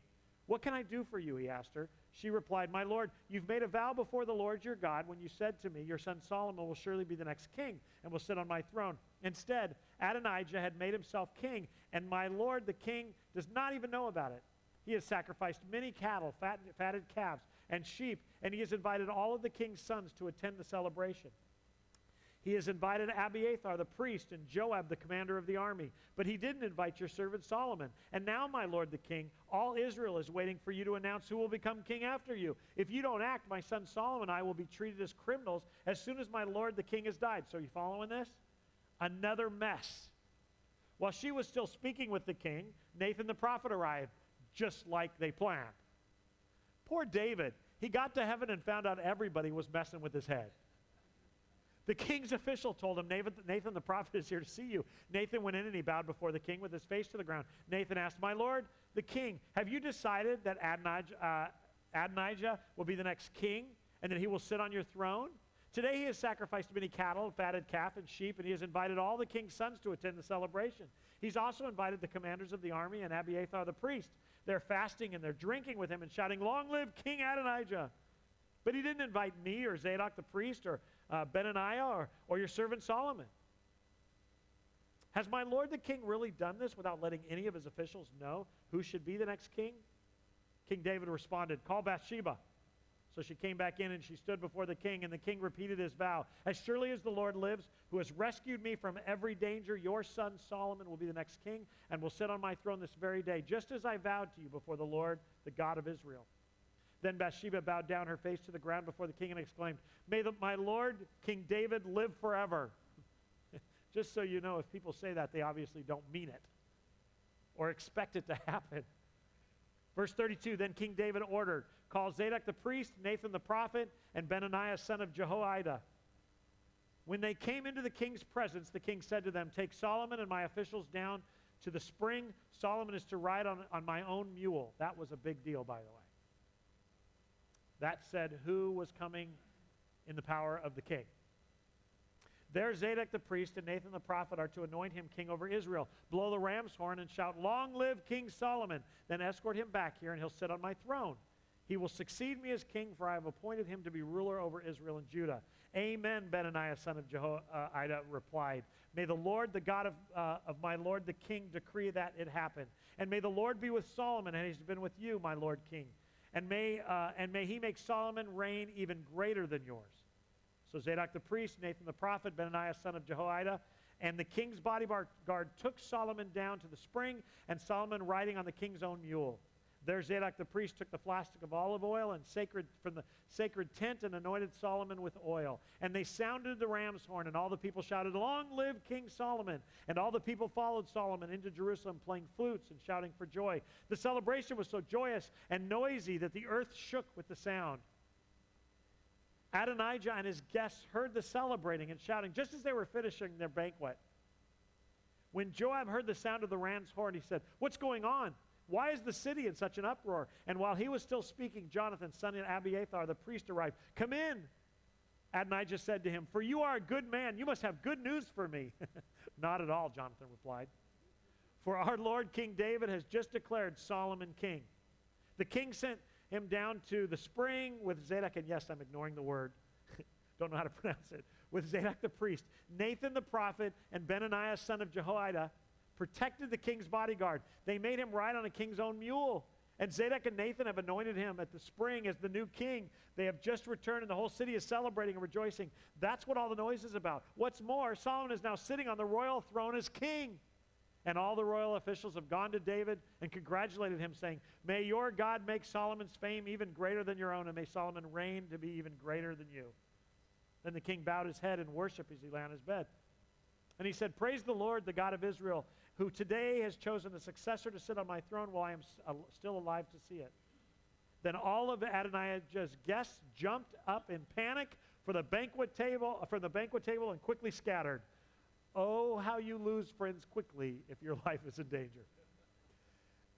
What can I do for you? He asked her. She replied, My Lord, you've made a vow before the Lord your God when you said to me, Your son Solomon will surely be the next king and will sit on my throne. Instead, Adonijah had made himself king, and my Lord the king does not even know about it. He has sacrificed many cattle, fat, fatted calves, and sheep, and he has invited all of the king's sons to attend the celebration. He has invited Abiathar the priest and Joab the commander of the army, but he didn't invite your servant Solomon. And now, my lord the king, all Israel is waiting for you to announce who will become king after you. If you don't act, my son Solomon and I will be treated as criminals as soon as my lord the king has died. So, you following this? Another mess. While she was still speaking with the king, Nathan the prophet arrived, just like they planned. Poor David. He got to heaven and found out everybody was messing with his head. The king's official told him, Nathan, Nathan the prophet is here to see you. Nathan went in and he bowed before the king with his face to the ground. Nathan asked, My lord, the king, have you decided that Adonijah, uh, Adonijah will be the next king and that he will sit on your throne? Today he has sacrificed many cattle, and fatted calf, and sheep, and he has invited all the king's sons to attend the celebration. He's also invited the commanders of the army and Abiathar the priest. They're fasting and they're drinking with him and shouting, Long live King Adonijah! But he didn't invite me or Zadok the priest or uh, Benaniah or, or your servant Solomon. Has my lord the king really done this without letting any of his officials know who should be the next king? King David responded, Call Bathsheba. So she came back in and she stood before the king, and the king repeated his vow As surely as the Lord lives, who has rescued me from every danger, your son Solomon will be the next king and will sit on my throne this very day, just as I vowed to you before the Lord, the God of Israel. Then Bathsheba bowed down her face to the ground before the king and exclaimed, May the, my Lord, King David, live forever. Just so you know, if people say that, they obviously don't mean it or expect it to happen. Verse 32 Then King David ordered, Call Zadok the priest, Nathan the prophet, and Benaniah son of Jehoiada. When they came into the king's presence, the king said to them, Take Solomon and my officials down to the spring. Solomon is to ride on, on my own mule. That was a big deal, by the way. That said, who was coming in the power of the king? There Zadok the priest and Nathan the prophet are to anoint him king over Israel. Blow the ram's horn and shout, Long live King Solomon. Then escort him back here, and he'll sit on my throne. He will succeed me as king, for I have appointed him to be ruler over Israel and Judah. Amen, Benaniah, son of Jehoiada, replied. May the Lord, the God of, uh, of my Lord the king, decree that it happen. And may the Lord be with Solomon, and he's been with you, my Lord king. And may, uh, and may he make Solomon reign even greater than yours. So Zadok the priest, Nathan the prophet, Benaniah son of Jehoiada, and the king's bodyguard took Solomon down to the spring, and Solomon riding on the king's own mule. There Zadok the priest took the flask of olive oil and sacred from the sacred tent and anointed Solomon with oil. And they sounded the ram's horn, and all the people shouted, Long live King Solomon! And all the people followed Solomon into Jerusalem, playing flutes and shouting for joy. The celebration was so joyous and noisy that the earth shook with the sound. Adonijah and his guests heard the celebrating and shouting just as they were finishing their banquet. When Joab heard the sound of the ram's horn, he said, What's going on? Why is the city in such an uproar? And while he was still speaking, Jonathan, son of Abiathar, the priest, arrived. Come in. Adonijah said to him, For you are a good man. You must have good news for me. Not at all, Jonathan replied. For our Lord King David has just declared Solomon king. The king sent him down to the spring with Zadok, and yes, I'm ignoring the word, don't know how to pronounce it, with Zadok the priest, Nathan the prophet, and Benaniah son of Jehoiada protected the king's bodyguard. They made him ride on a king's own mule. And Zadok and Nathan have anointed him at the spring as the new king. They have just returned, and the whole city is celebrating and rejoicing. That's what all the noise is about. What's more, Solomon is now sitting on the royal throne as king. And all the royal officials have gone to David and congratulated him, saying, May your God make Solomon's fame even greater than your own, and may Solomon reign to be even greater than you. Then the king bowed his head in worship as he lay on his bed. And he said, Praise the Lord, the God of Israel, who today has chosen a successor to sit on my throne while I am still alive to see it. Then all of Adonijah's guests jumped up in panic for the banquet table, uh, from the banquet table and quickly scattered. Oh, how you lose friends quickly if your life is in danger.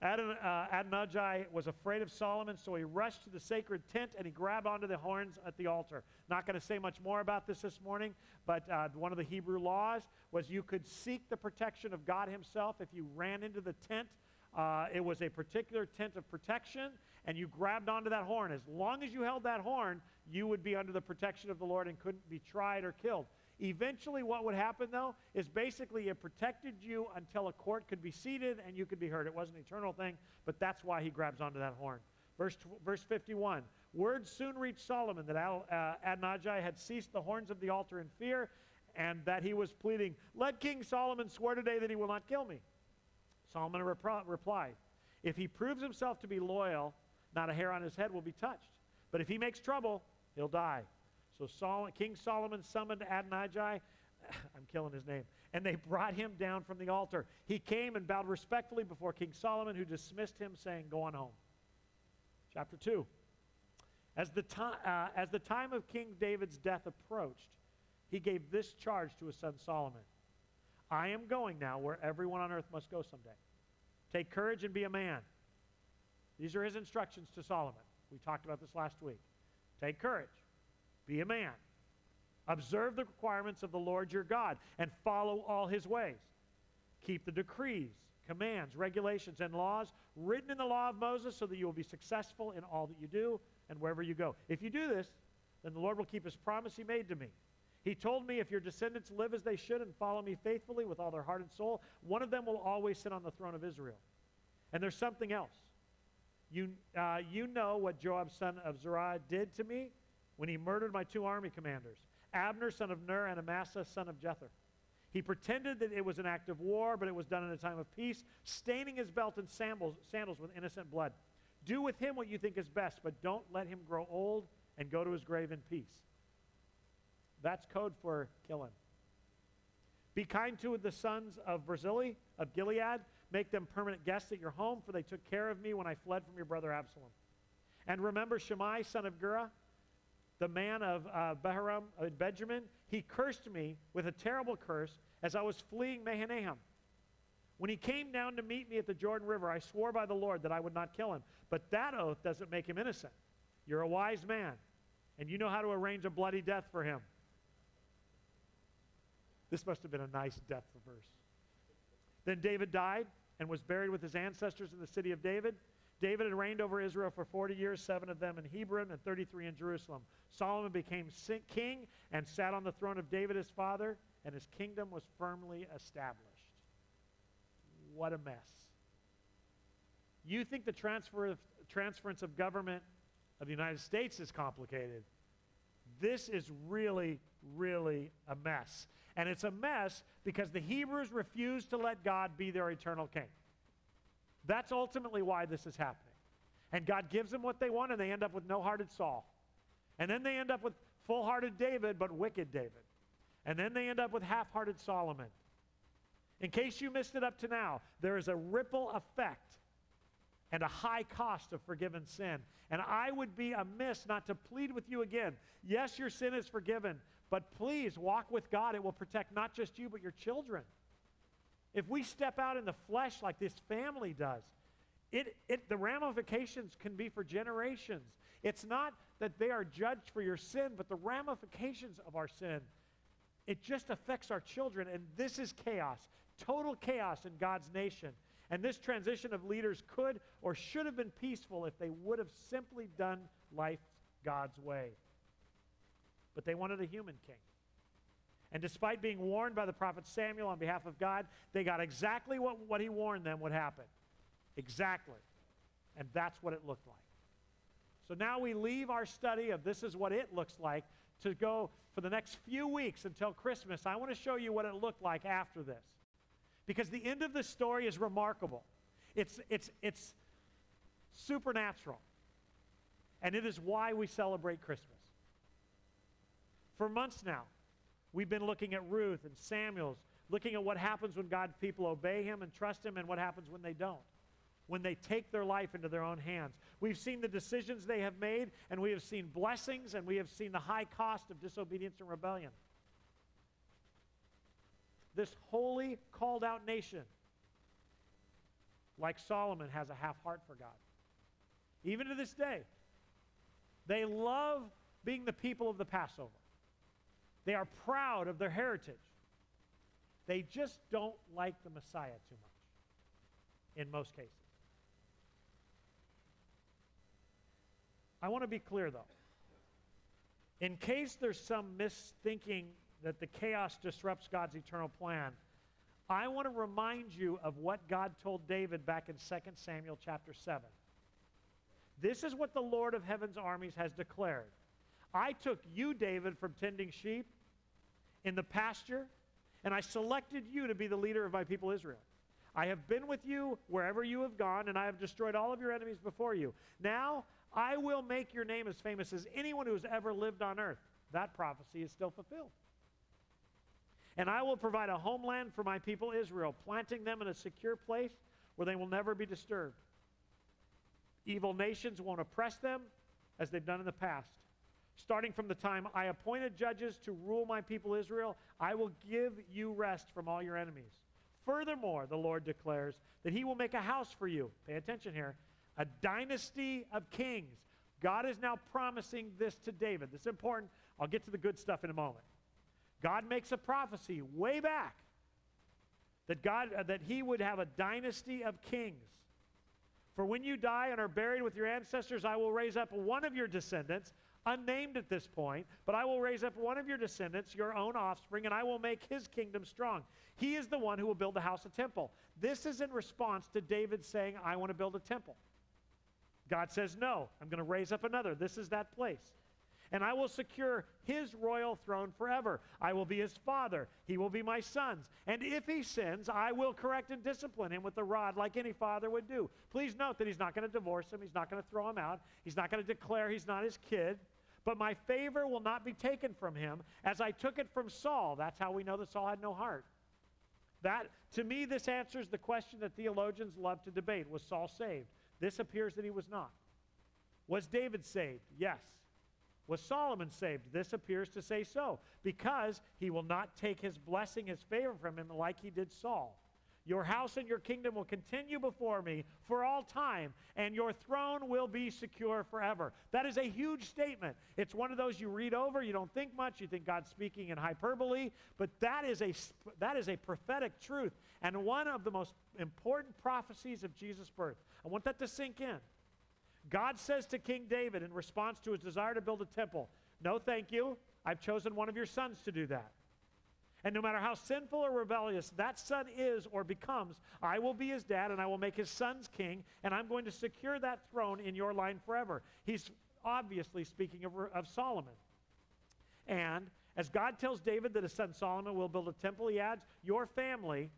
Adon, uh, Adonijah was afraid of Solomon, so he rushed to the sacred tent and he grabbed onto the horns at the altar. Not going to say much more about this this morning, but uh, one of the Hebrew laws was you could seek the protection of God Himself if you ran into the tent. Uh, it was a particular tent of protection, and you grabbed onto that horn. As long as you held that horn, you would be under the protection of the Lord and couldn't be tried or killed. Eventually, what would happen, though, is basically it protected you until a court could be seated and you could be heard. It wasn't an eternal thing, but that's why he grabs onto that horn. Verse, verse 51 Word soon reached Solomon that Al, uh, Adonijah had seized the horns of the altar in fear and that he was pleading, Let King Solomon swear today that he will not kill me. Solomon replied, If he proves himself to be loyal, not a hair on his head will be touched. But if he makes trouble, he'll die. So King Solomon summoned Adonijah. I'm killing his name. And they brought him down from the altar. He came and bowed respectfully before King Solomon, who dismissed him, saying, Go on home. Chapter 2. As the, uh, as the time of King David's death approached, he gave this charge to his son Solomon I am going now where everyone on earth must go someday. Take courage and be a man. These are his instructions to Solomon. We talked about this last week. Take courage. Be a man. Observe the requirements of the Lord your God and follow all his ways. Keep the decrees, commands, regulations, and laws written in the law of Moses so that you will be successful in all that you do and wherever you go. If you do this, then the Lord will keep his promise he made to me. He told me, If your descendants live as they should and follow me faithfully with all their heart and soul, one of them will always sit on the throne of Israel. And there's something else. You, uh, you know what Joab, son of Zerah, did to me when he murdered my two army commanders, Abner, son of Ner, and Amasa, son of Jether. He pretended that it was an act of war, but it was done in a time of peace, staining his belt and sandals, sandals with innocent blood. Do with him what you think is best, but don't let him grow old and go to his grave in peace. That's code for kill him. Be kind to the sons of Barzillai, of Gilead. Make them permanent guests at your home, for they took care of me when I fled from your brother Absalom. And remember Shimei, son of Gera, the man of uh, uh, Benjamin. He cursed me with a terrible curse as I was fleeing Mahanaim. When he came down to meet me at the Jordan River, I swore by the Lord that I would not kill him. But that oath doesn't make him innocent. You're a wise man, and you know how to arrange a bloody death for him. This must have been a nice death verse. Then David died and was buried with his ancestors in the city of David. David had reigned over Israel for 40 years, seven of them in Hebron and 33 in Jerusalem. Solomon became king and sat on the throne of David his father, and his kingdom was firmly established. What a mess. You think the transfer of, transference of government of the United States is complicated. This is really, really a mess. And it's a mess because the Hebrews refused to let God be their eternal king. That's ultimately why this is happening. And God gives them what they want, and they end up with no hearted Saul. And then they end up with full hearted David, but wicked David. And then they end up with half hearted Solomon. In case you missed it up to now, there is a ripple effect and a high cost of forgiven sin. And I would be amiss not to plead with you again. Yes, your sin is forgiven, but please walk with God. It will protect not just you, but your children. If we step out in the flesh like this family does, it, it, the ramifications can be for generations. It's not that they are judged for your sin, but the ramifications of our sin. It just affects our children, and this is chaos, total chaos in God's nation. And this transition of leaders could or should have been peaceful if they would have simply done life God's way. But they wanted a human king. And despite being warned by the prophet Samuel on behalf of God, they got exactly what, what he warned them would happen. Exactly. And that's what it looked like. So now we leave our study of this is what it looks like to go for the next few weeks until Christmas. I want to show you what it looked like after this. Because the end of the story is remarkable. It's, it's, it's supernatural. And it is why we celebrate Christmas. For months now, We've been looking at Ruth and Samuel's, looking at what happens when God's people obey him and trust him and what happens when they don't. When they take their life into their own hands. We've seen the decisions they have made, and we have seen blessings, and we have seen the high cost of disobedience and rebellion. This holy, called out nation, like Solomon, has a half heart for God. Even to this day, they love being the people of the Passover. They are proud of their heritage. They just don't like the Messiah too much in most cases. I want to be clear, though. In case there's some misthinking that the chaos disrupts God's eternal plan, I want to remind you of what God told David back in 2 Samuel chapter 7. This is what the Lord of heaven's armies has declared. I took you, David, from tending sheep in the pasture, and I selected you to be the leader of my people Israel. I have been with you wherever you have gone, and I have destroyed all of your enemies before you. Now I will make your name as famous as anyone who has ever lived on earth. That prophecy is still fulfilled. And I will provide a homeland for my people Israel, planting them in a secure place where they will never be disturbed. Evil nations won't oppress them as they've done in the past. Starting from the time I appointed judges to rule my people Israel, I will give you rest from all your enemies. Furthermore, the Lord declares that he will make a house for you. Pay attention here. A dynasty of kings. God is now promising this to David. This is important. I'll get to the good stuff in a moment. God makes a prophecy way back that God uh, that he would have a dynasty of kings. For when you die and are buried with your ancestors, I will raise up one of your descendants unnamed at this point, but I will raise up one of your descendants, your own offspring, and I will make his kingdom strong. He is the one who will build the house, a temple. This is in response to David saying, I want to build a temple. God says, No, I'm going to raise up another. This is that place. And I will secure his royal throne forever. I will be his father. He will be my son's. And if he sins, I will correct and discipline him with the rod like any father would do. Please note that he's not going to divorce him. He's not going to throw him out. He's not going to declare he's not his kid. But my favor will not be taken from him as I took it from Saul. That's how we know that Saul had no heart. That, to me, this answers the question that theologians love to debate. Was Saul saved? This appears that he was not. Was David saved? Yes. Was Solomon saved? This appears to say so, because he will not take his blessing, his favor from him like he did Saul. Your house and your kingdom will continue before me for all time, and your throne will be secure forever. That is a huge statement. It's one of those you read over, you don't think much, you think God's speaking in hyperbole, but that is a, that is a prophetic truth and one of the most important prophecies of Jesus' birth. I want that to sink in. God says to King David in response to his desire to build a temple, No, thank you. I've chosen one of your sons to do that. And no matter how sinful or rebellious that son is or becomes, I will be his dad and I will make his sons king, and I'm going to secure that throne in your line forever. He's obviously speaking of, of Solomon. And as God tells David that his son Solomon will build a temple, he adds, Your family,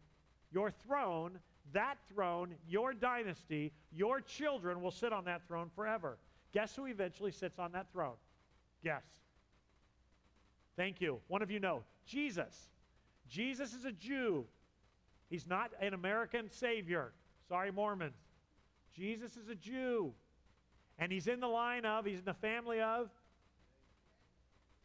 your throne, that throne, your dynasty, your children will sit on that throne forever. Guess who eventually sits on that throne? Guess. Thank you. One of you know Jesus. Jesus is a Jew. He's not an American Savior. Sorry, Mormons. Jesus is a Jew. And he's in the line of, he's in the family of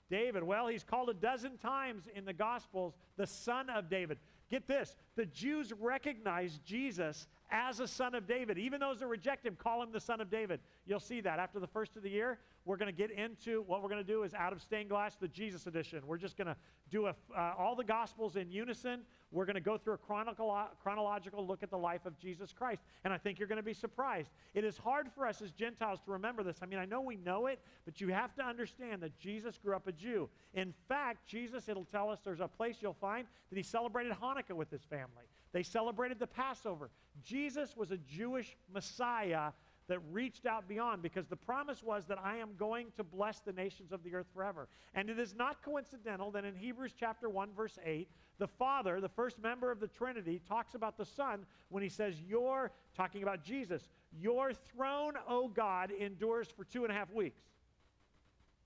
David. Well, he's called a dozen times in the Gospels the son of David. Get this the Jews recognized Jesus as a son of David. Even those that reject him call him the son of David. You'll see that after the first of the year. We're going to get into what we're going to do is out of stained glass, the Jesus edition. We're just going to do a, uh, all the Gospels in unison. We're going to go through a chronological look at the life of Jesus Christ. And I think you're going to be surprised. It is hard for us as Gentiles to remember this. I mean, I know we know it, but you have to understand that Jesus grew up a Jew. In fact, Jesus, it'll tell us there's a place you'll find that he celebrated Hanukkah with his family. They celebrated the Passover. Jesus was a Jewish Messiah that reached out beyond because the promise was that I am going to bless the nations of the earth forever. And it is not coincidental that in Hebrews chapter 1 verse 8, the Father, the first member of the Trinity, talks about the Son when he says, Your, talking about Jesus, your throne, O God, endures for two and a half weeks.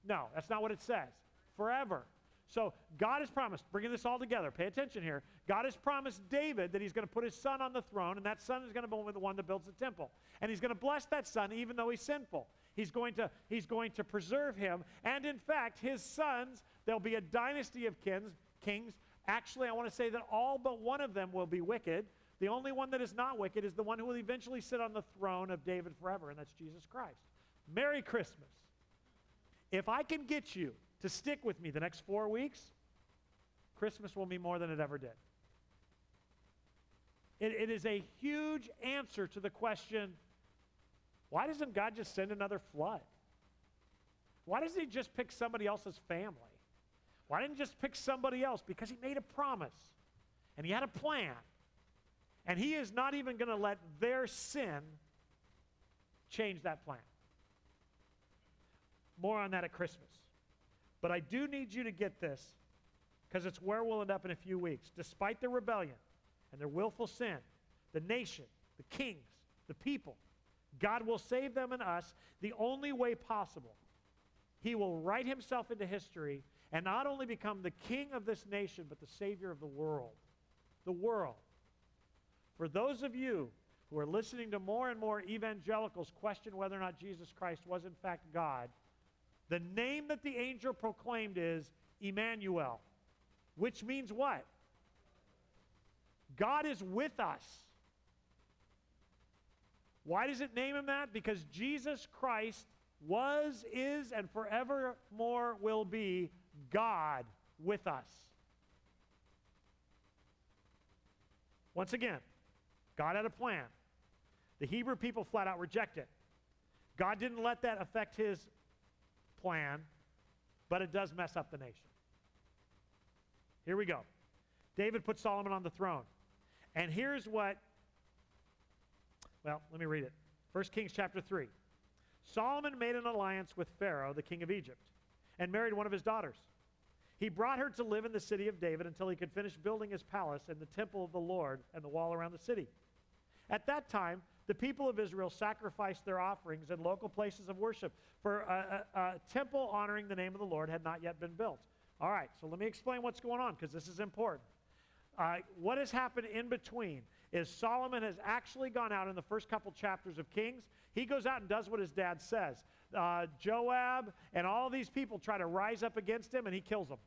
No, that's not what it says. Forever. So God has promised, bringing this all together, pay attention here. God has promised David that he's going to put his son on the throne, and that son is going to be the one that builds the temple. And he's going to bless that son even though he's sinful. He's going to, he's going to preserve him. And in fact, his sons, there'll be a dynasty of kings, kings. Actually, I want to say that all but one of them will be wicked. The only one that is not wicked is the one who will eventually sit on the throne of David forever, and that's Jesus Christ. Merry Christmas. If I can get you to stick with me the next four weeks, Christmas will mean more than it ever did. It, it is a huge answer to the question why doesn't God just send another flood? Why doesn't He just pick somebody else's family? Why didn't He just pick somebody else? Because He made a promise and He had a plan. And He is not even going to let their sin change that plan. More on that at Christmas. But I do need you to get this because it's where we'll end up in a few weeks. Despite their rebellion and their willful sin, the nation, the kings, the people, God will save them and us the only way possible. He will write himself into history and not only become the king of this nation, but the savior of the world. The world. For those of you who are listening to more and more evangelicals question whether or not Jesus Christ was in fact God, the name that the angel proclaimed is Emmanuel, which means what? God is with us. Why does it name him that? Because Jesus Christ was, is, and forevermore will be God with us. Once again, God had a plan. The Hebrew people flat out reject it. God didn't let that affect his plan, but it does mess up the nation. Here we go. David put Solomon on the throne. And here's what, well, let me read it. 1 Kings chapter 3. Solomon made an alliance with Pharaoh, the king of Egypt, and married one of his daughters. He brought her to live in the city of David until he could finish building his palace and the temple of the Lord and the wall around the city. At that time, the people of Israel sacrificed their offerings in local places of worship, for a, a, a temple honoring the name of the Lord had not yet been built. All right, so let me explain what's going on because this is important. Uh, what has happened in between is Solomon has actually gone out in the first couple chapters of Kings. He goes out and does what his dad says. Uh, Joab and all these people try to rise up against him, and he kills them.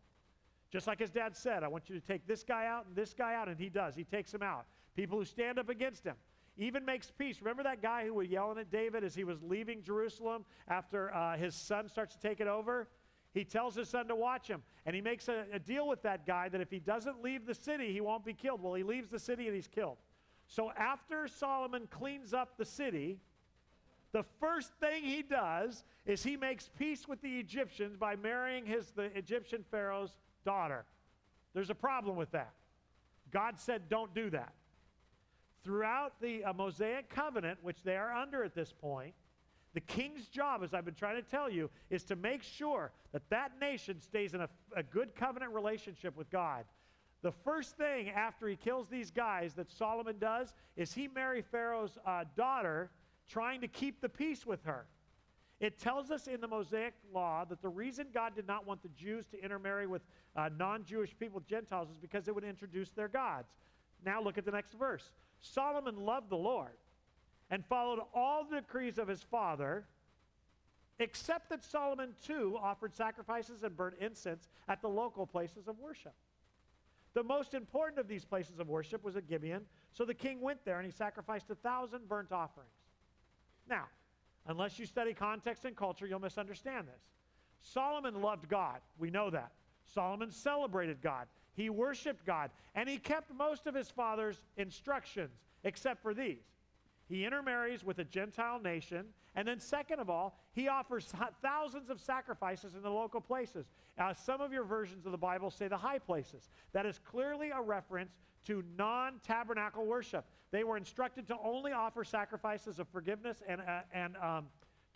Just like his dad said, I want you to take this guy out and this guy out, and he does. He takes them out. People who stand up against him. Even makes peace. Remember that guy who was yelling at David as he was leaving Jerusalem after uh, his son starts to take it over? He tells his son to watch him, and he makes a, a deal with that guy that if he doesn't leave the city, he won't be killed. Well, he leaves the city and he's killed. So after Solomon cleans up the city, the first thing he does is he makes peace with the Egyptians by marrying his the Egyptian pharaoh's daughter. There's a problem with that. God said, don't do that. Throughout the uh, Mosaic covenant, which they are under at this point, the king's job, as I've been trying to tell you, is to make sure that that nation stays in a, a good covenant relationship with God. The first thing after he kills these guys that Solomon does is he marry Pharaoh's uh, daughter, trying to keep the peace with her. It tells us in the Mosaic law that the reason God did not want the Jews to intermarry with uh, non Jewish people, Gentiles, is because it would introduce their gods. Now look at the next verse. Solomon loved the Lord and followed all the decrees of his father, except that Solomon too offered sacrifices and burnt incense at the local places of worship. The most important of these places of worship was at Gibeon, so the king went there and he sacrificed a thousand burnt offerings. Now, Unless you study context and culture, you'll misunderstand this. Solomon loved God. We know that. Solomon celebrated God. He worshiped God. And he kept most of his father's instructions, except for these. He intermarries with a Gentile nation. And then, second of all, he offers thousands of sacrifices in the local places. Uh, some of your versions of the Bible say the high places. That is clearly a reference to non tabernacle worship. They were instructed to only offer sacrifices of forgiveness and, uh, and um,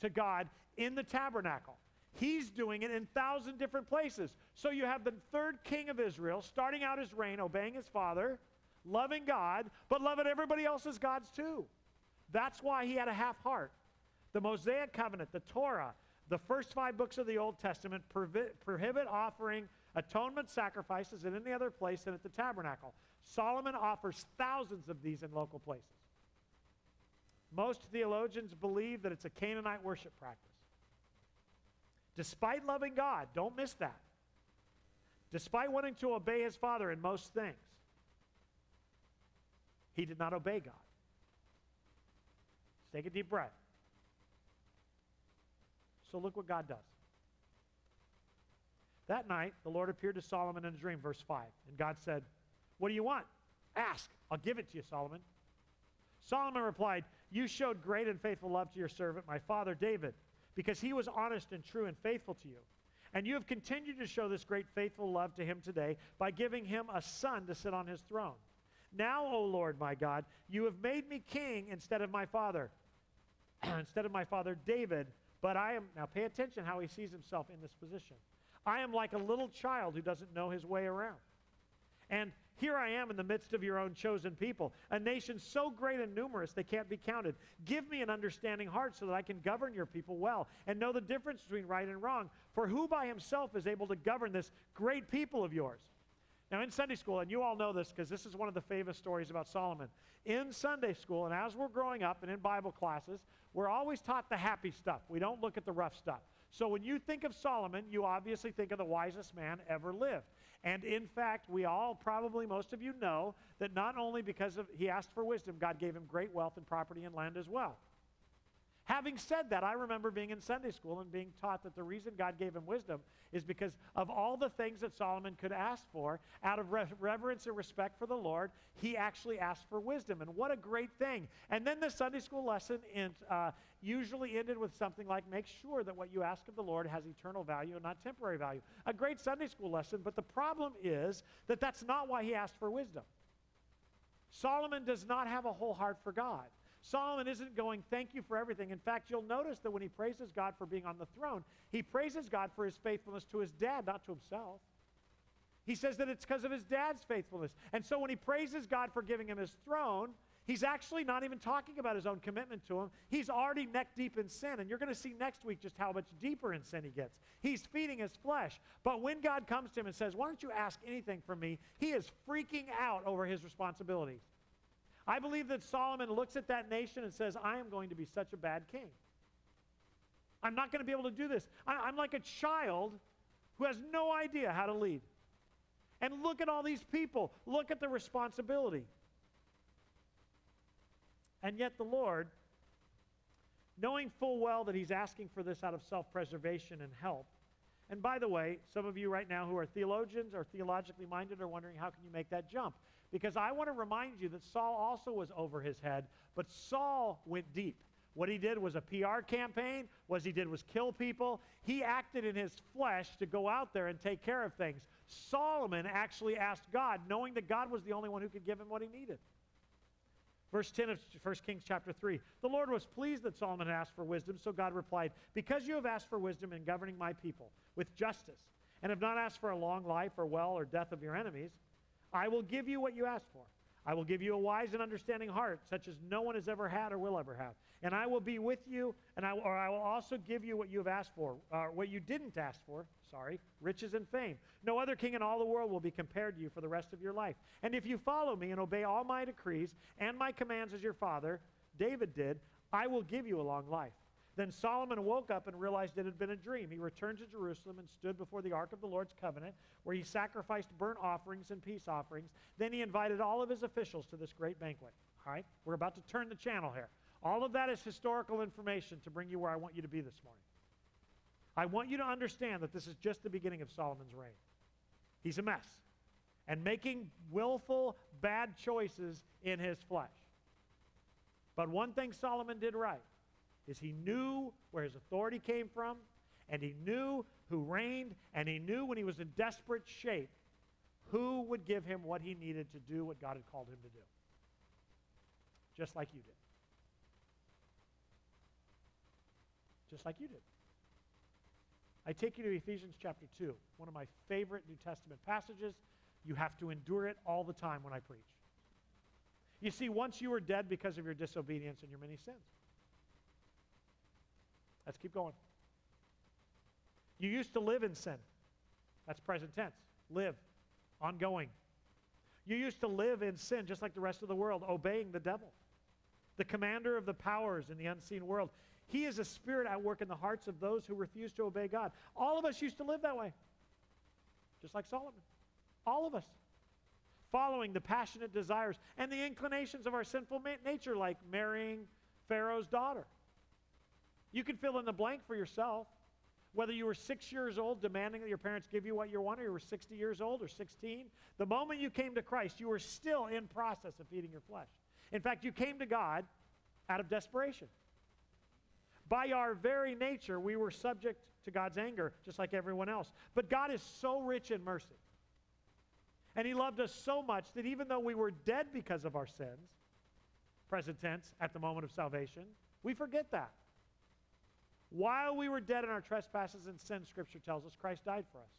to God in the tabernacle. He's doing it in thousand different places. So you have the third king of Israel starting out his reign, obeying his father, loving God, but loving everybody else's gods too. That's why he had a half heart. The Mosaic covenant, the Torah, the first five books of the Old Testament prohibit offering atonement sacrifices in any other place than at the tabernacle. Solomon offers thousands of these in local places. Most theologians believe that it's a Canaanite worship practice. Despite loving God, don't miss that. Despite wanting to obey his father in most things, he did not obey God. Let's Take a deep breath. So look what God does. That night, the Lord appeared to Solomon in a dream, verse 5. And God said, What do you want? Ask. I'll give it to you, Solomon. Solomon replied, You showed great and faithful love to your servant, my father David, because he was honest and true and faithful to you. And you have continued to show this great faithful love to him today by giving him a son to sit on his throne. Now, O Lord my God, you have made me king instead of my father, instead of my father David. But I am, now pay attention how he sees himself in this position. I am like a little child who doesn't know his way around. And here I am in the midst of your own chosen people, a nation so great and numerous they can't be counted. Give me an understanding heart so that I can govern your people well and know the difference between right and wrong. For who by himself is able to govern this great people of yours? Now, in Sunday school, and you all know this because this is one of the famous stories about Solomon. In Sunday school, and as we're growing up and in Bible classes, we're always taught the happy stuff. We don't look at the rough stuff. So when you think of Solomon, you obviously think of the wisest man ever lived. And in fact, we all, probably most of you know, that not only because of he asked for wisdom, God gave him great wealth and property and land as well. Having said that, I remember being in Sunday school and being taught that the reason God gave him wisdom is because of all the things that Solomon could ask for, out of re- reverence and respect for the Lord, he actually asked for wisdom. And what a great thing. And then the Sunday school lesson in, uh, usually ended with something like make sure that what you ask of the Lord has eternal value and not temporary value. A great Sunday school lesson, but the problem is that that's not why he asked for wisdom. Solomon does not have a whole heart for God. Solomon isn't going, Thank you for everything. In fact, you'll notice that when he praises God for being on the throne, he praises God for his faithfulness to his dad, not to himself. He says that it's because of his dad's faithfulness. And so when he praises God for giving him his throne, he's actually not even talking about his own commitment to him. He's already neck deep in sin. And you're going to see next week just how much deeper in sin he gets. He's feeding his flesh. But when God comes to him and says, Why don't you ask anything from me? He is freaking out over his responsibilities. I believe that Solomon looks at that nation and says, I am going to be such a bad king. I'm not going to be able to do this. I, am like a child who has no idea how to lead. And look at all these people. Look at the responsibility. And yet, the Lord, knowing full well that He's asking for this out of self preservation and help, and by the way, some of you right now who are theologians or theologically minded are wondering how can you make that jump? Because I want to remind you that Saul also was over his head, but Saul went deep. What he did was a PR campaign. What he did was kill people. He acted in his flesh to go out there and take care of things. Solomon actually asked God, knowing that God was the only one who could give him what he needed. Verse 10 of 1 Kings chapter 3. The Lord was pleased that Solomon asked for wisdom, so God replied, Because you have asked for wisdom in governing my people with justice, and have not asked for a long life or well or death of your enemies, I will give you what you ask for. I will give you a wise and understanding heart, such as no one has ever had or will ever have. And I will be with you, and I, or I will also give you what you have asked for, uh, what you didn't ask for, sorry, riches and fame. No other king in all the world will be compared to you for the rest of your life. And if you follow me and obey all my decrees and my commands as your father, David did, I will give you a long life. Then Solomon woke up and realized it had been a dream. He returned to Jerusalem and stood before the ark of the Lord's covenant, where he sacrificed burnt offerings and peace offerings. Then he invited all of his officials to this great banquet. All right? We're about to turn the channel here. All of that is historical information to bring you where I want you to be this morning. I want you to understand that this is just the beginning of Solomon's reign. He's a mess and making willful bad choices in his flesh. But one thing Solomon did right is he knew where his authority came from, and he knew who reigned, and he knew when he was in desperate shape who would give him what he needed to do what God had called him to do. Just like you did. Just like you did. I take you to Ephesians chapter 2, one of my favorite New Testament passages. You have to endure it all the time when I preach. You see, once you were dead because of your disobedience and your many sins. Let's keep going. You used to live in sin. That's present tense. Live. Ongoing. You used to live in sin just like the rest of the world, obeying the devil, the commander of the powers in the unseen world. He is a spirit at work in the hearts of those who refuse to obey God. All of us used to live that way, just like Solomon. All of us. Following the passionate desires and the inclinations of our sinful ma- nature, like marrying Pharaoh's daughter you can fill in the blank for yourself. Whether you were six years old demanding that your parents give you what you want, or you were 60 years old or 16, the moment you came to Christ, you were still in process of feeding your flesh. In fact, you came to God out of desperation. By our very nature, we were subject to God's anger, just like everyone else. But God is so rich in mercy. And He loved us so much that even though we were dead because of our sins, present tense, at the moment of salvation, we forget that. While we were dead in our trespasses and sins, Scripture tells us, Christ died for us.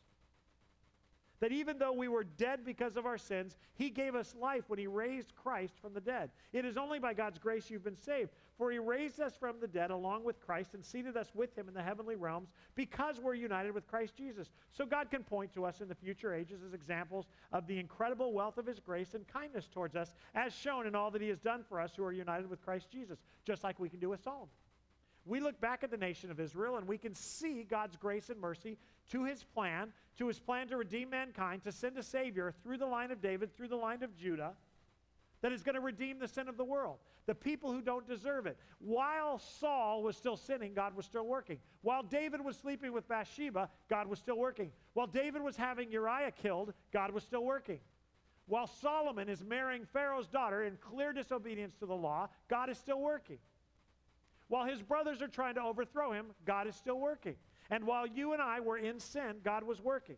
That even though we were dead because of our sins, He gave us life when He raised Christ from the dead. It is only by God's grace you've been saved. For He raised us from the dead along with Christ and seated us with Him in the heavenly realms because we're united with Christ Jesus. So God can point to us in the future ages as examples of the incredible wealth of His grace and kindness towards us, as shown in all that He has done for us who are united with Christ Jesus, just like we can do with Solomon we look back at the nation of Israel and we can see God's grace and mercy to his plan, to his plan to redeem mankind, to send a Savior through the line of David, through the line of Judah, that is going to redeem the sin of the world. The people who don't deserve it. While Saul was still sinning, God was still working. While David was sleeping with Bathsheba, God was still working. While David was having Uriah killed, God was still working. While Solomon is marrying Pharaoh's daughter in clear disobedience to the law, God is still working. While his brothers are trying to overthrow him, God is still working. And while you and I were in sin, God was working.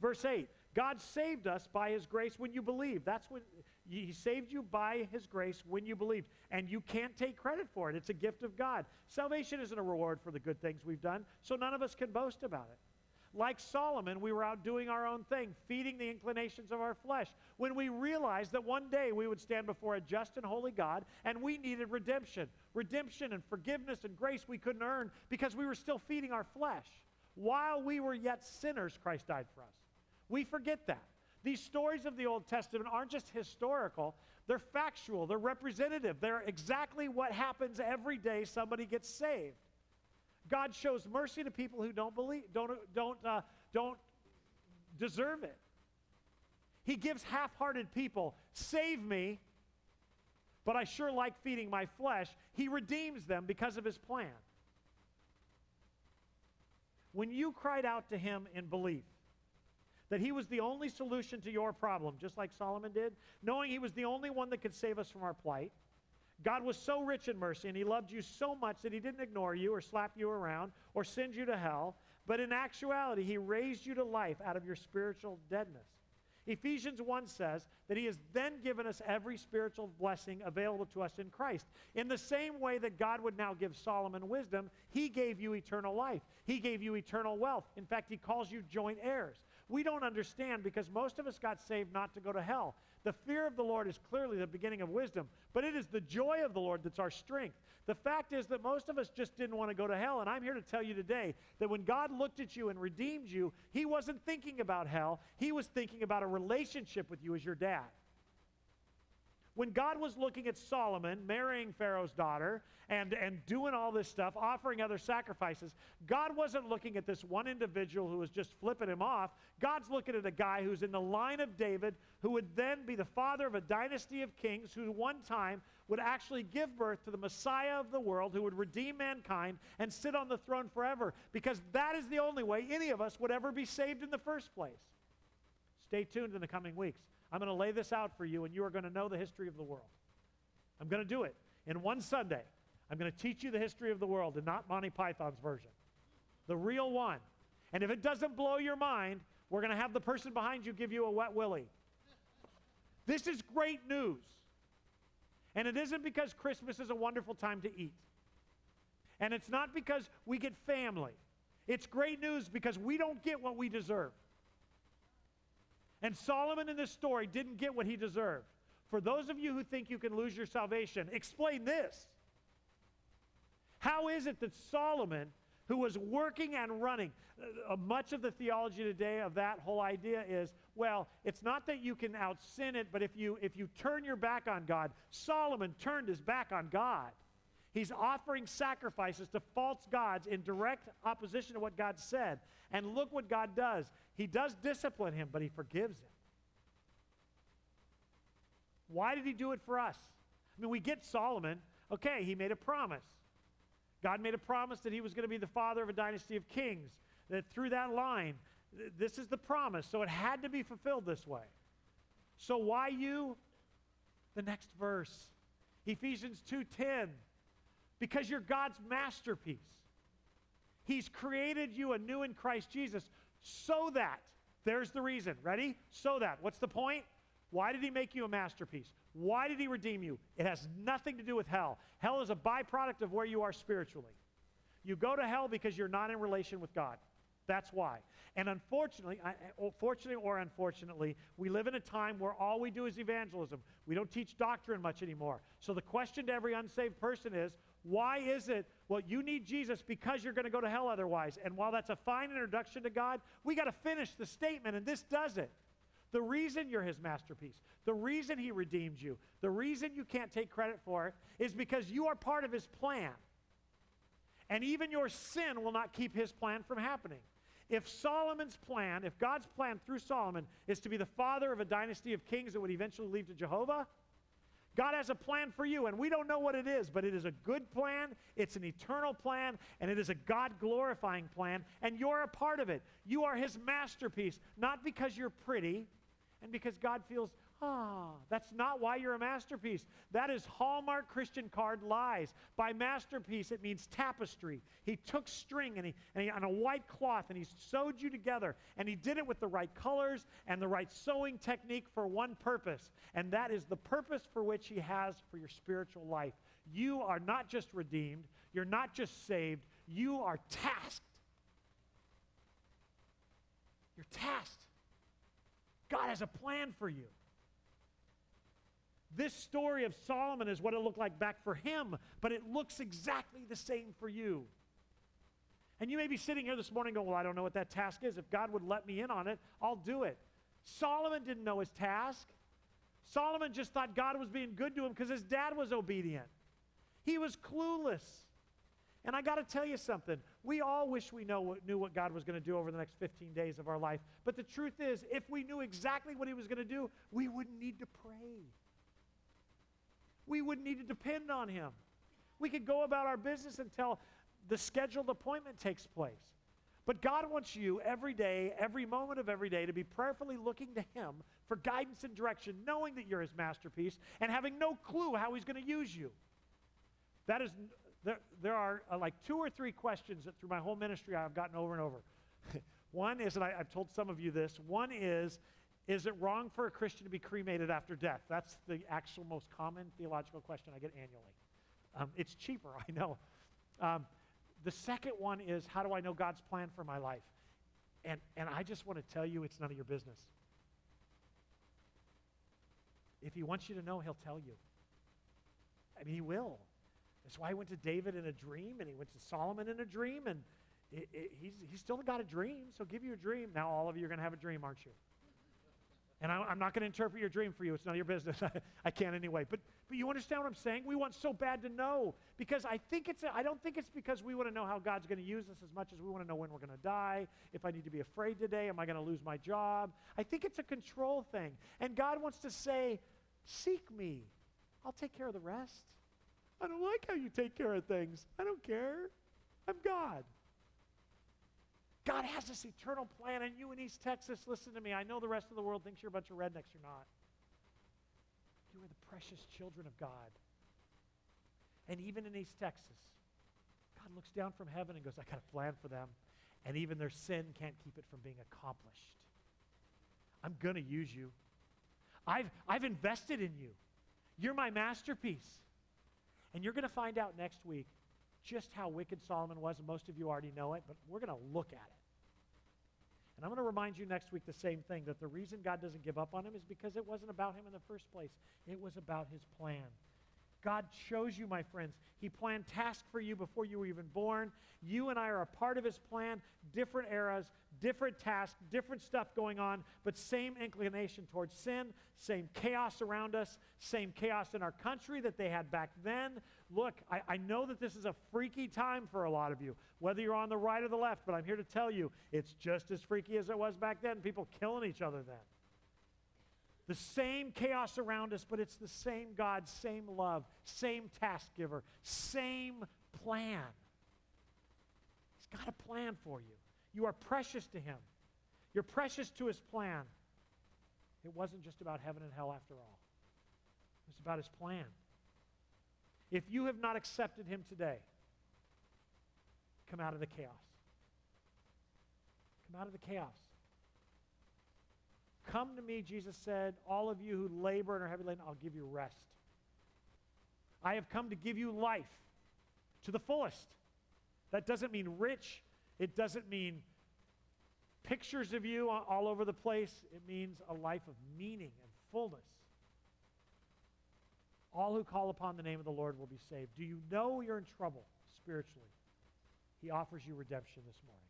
Verse 8 God saved us by his grace when you believed. That's when he saved you by his grace when you believed. And you can't take credit for it. It's a gift of God. Salvation isn't a reward for the good things we've done, so none of us can boast about it. Like Solomon, we were out doing our own thing, feeding the inclinations of our flesh, when we realized that one day we would stand before a just and holy God and we needed redemption. Redemption and forgiveness and grace we couldn't earn because we were still feeding our flesh. While we were yet sinners, Christ died for us. We forget that. These stories of the Old Testament aren't just historical, they're factual, they're representative, they're exactly what happens every day somebody gets saved. God shows mercy to people who don't believe, don't, don't, uh, don't deserve it. He gives half hearted people, save me, but I sure like feeding my flesh. He redeems them because of his plan. When you cried out to him in belief, that he was the only solution to your problem, just like Solomon did, knowing he was the only one that could save us from our plight, God was so rich in mercy and he loved you so much that he didn't ignore you or slap you around or send you to hell, but in actuality, he raised you to life out of your spiritual deadness. Ephesians 1 says that he has then given us every spiritual blessing available to us in Christ. In the same way that God would now give Solomon wisdom, he gave you eternal life. He gave you eternal wealth. In fact, he calls you joint heirs. We don't understand because most of us got saved not to go to hell. The fear of the Lord is clearly the beginning of wisdom, but it is the joy of the Lord that's our strength. The fact is that most of us just didn't want to go to hell, and I'm here to tell you today that when God looked at you and redeemed you, He wasn't thinking about hell, He was thinking about a relationship with you as your dad. When God was looking at Solomon marrying Pharaoh's daughter and, and doing all this stuff, offering other sacrifices, God wasn't looking at this one individual who was just flipping him off. God's looking at a guy who's in the line of David, who would then be the father of a dynasty of kings, who one time would actually give birth to the Messiah of the world, who would redeem mankind and sit on the throne forever, because that is the only way any of us would ever be saved in the first place. Stay tuned in the coming weeks. I'm going to lay this out for you, and you are going to know the history of the world. I'm going to do it. In one Sunday, I'm going to teach you the history of the world and not Monty Python's version, the real one. And if it doesn't blow your mind, we're going to have the person behind you give you a wet willy. This is great news. And it isn't because Christmas is a wonderful time to eat. And it's not because we get family. It's great news because we don't get what we deserve. And Solomon in this story didn't get what he deserved. For those of you who think you can lose your salvation, explain this. How is it that Solomon, who was working and running, uh, uh, much of the theology today of that whole idea is, well, it's not that you can out sin it, but if you if you turn your back on God, Solomon turned his back on God. He's offering sacrifices to false gods in direct opposition to what God said. And look what God does. He does discipline him, but he forgives him. Why did he do it for us? I mean, we get Solomon. Okay, he made a promise. God made a promise that he was going to be the father of a dynasty of kings, that through that line, th- this is the promise. So it had to be fulfilled this way. So why you? The next verse. Ephesians 2:10 because you're God's masterpiece. He's created you anew in Christ Jesus so that, there's the reason. Ready? So that. What's the point? Why did He make you a masterpiece? Why did He redeem you? It has nothing to do with hell. Hell is a byproduct of where you are spiritually. You go to hell because you're not in relation with God. That's why. And unfortunately, oh, fortunately or unfortunately, we live in a time where all we do is evangelism. We don't teach doctrine much anymore. So the question to every unsaved person is why is it, well, you need Jesus because you're going to go to hell otherwise? And while that's a fine introduction to God, we got to finish the statement, and this does it. The reason you're his masterpiece, the reason he redeemed you, the reason you can't take credit for it is because you are part of his plan. And even your sin will not keep his plan from happening. If Solomon's plan, if God's plan through Solomon is to be the father of a dynasty of kings that would eventually lead to Jehovah, God has a plan for you, and we don't know what it is, but it is a good plan, it's an eternal plan, and it is a God glorifying plan, and you're a part of it. You are His masterpiece, not because you're pretty and because God feels, Ah, that's not why you're a masterpiece. That is Hallmark Christian card lies. By masterpiece, it means tapestry. He took string and he, and he on a white cloth and he sewed you together. And he did it with the right colors and the right sewing technique for one purpose. And that is the purpose for which he has for your spiritual life. You are not just redeemed, you're not just saved, you are tasked. You're tasked. God has a plan for you. This story of Solomon is what it looked like back for him, but it looks exactly the same for you. And you may be sitting here this morning going, Well, I don't know what that task is. If God would let me in on it, I'll do it. Solomon didn't know his task. Solomon just thought God was being good to him because his dad was obedient. He was clueless. And I got to tell you something. We all wish we know knew what God was going to do over the next 15 days of our life. But the truth is, if we knew exactly what He was going to do, we wouldn't need to pray we wouldn't need to depend on him. We could go about our business until the scheduled appointment takes place. But God wants you every day, every moment of every day, to be prayerfully looking to Him for guidance and direction, knowing that you're His masterpiece and having no clue how He's going to use you. That is, there, there are uh, like two or three questions that through my whole ministry I've gotten over and over. one is, and I, I've told some of you this, one is, is it wrong for a Christian to be cremated after death? That's the actual most common theological question I get annually. Um, it's cheaper, I know. Um, the second one is how do I know God's plan for my life? And, and I just want to tell you it's none of your business. If he wants you to know, he'll tell you. I mean, he will. That's why he went to David in a dream and he went to Solomon in a dream, and it, it, he's, he's still got a dream, so give you a dream. Now, all of you are going to have a dream, aren't you? And I, am not going to interpret your dream for you. It's none of your business. I can't anyway. But, but you understand what I'm saying? We want so bad to know because I think it's, I don't think it's because we want to know how God's going to use us as much as we want to know when we're going to die. If I need to be afraid today, am I going to lose my job? I think it's a control thing. And God wants to say, seek me. I'll take care of the rest. I don't like how you take care of things. I don't care. I'm God. God has this eternal plan, and you in East Texas, listen to me. I know the rest of the world thinks you're a bunch of rednecks. You're not. You are the precious children of God. And even in East Texas, God looks down from heaven and goes, I got a plan for them. And even their sin can't keep it from being accomplished. I'm going to use you. I've, I've invested in you. You're my masterpiece. And you're going to find out next week just how wicked Solomon was, most of you already know it, but we're going to look at it. And I'm going to remind you next week the same thing that the reason God doesn't give up on him is because it wasn't about him in the first place, it was about his plan. God chose you, my friends. He planned tasks for you before you were even born. You and I are a part of His plan, different eras, different tasks, different stuff going on, but same inclination towards sin, same chaos around us, same chaos in our country that they had back then. Look, I, I know that this is a freaky time for a lot of you, whether you're on the right or the left, but I'm here to tell you it's just as freaky as it was back then. People killing each other then. The same chaos around us, but it's the same God, same love, same task giver, same plan. He's got a plan for you. You are precious to Him. You're precious to His plan. It wasn't just about heaven and hell after all, it was about His plan. If you have not accepted Him today, come out of the chaos. Come out of the chaos. Come to me, Jesus said, all of you who labor and are heavy laden, I'll give you rest. I have come to give you life to the fullest. That doesn't mean rich, it doesn't mean pictures of you all over the place. It means a life of meaning and fullness. All who call upon the name of the Lord will be saved. Do you know you're in trouble spiritually? He offers you redemption this morning.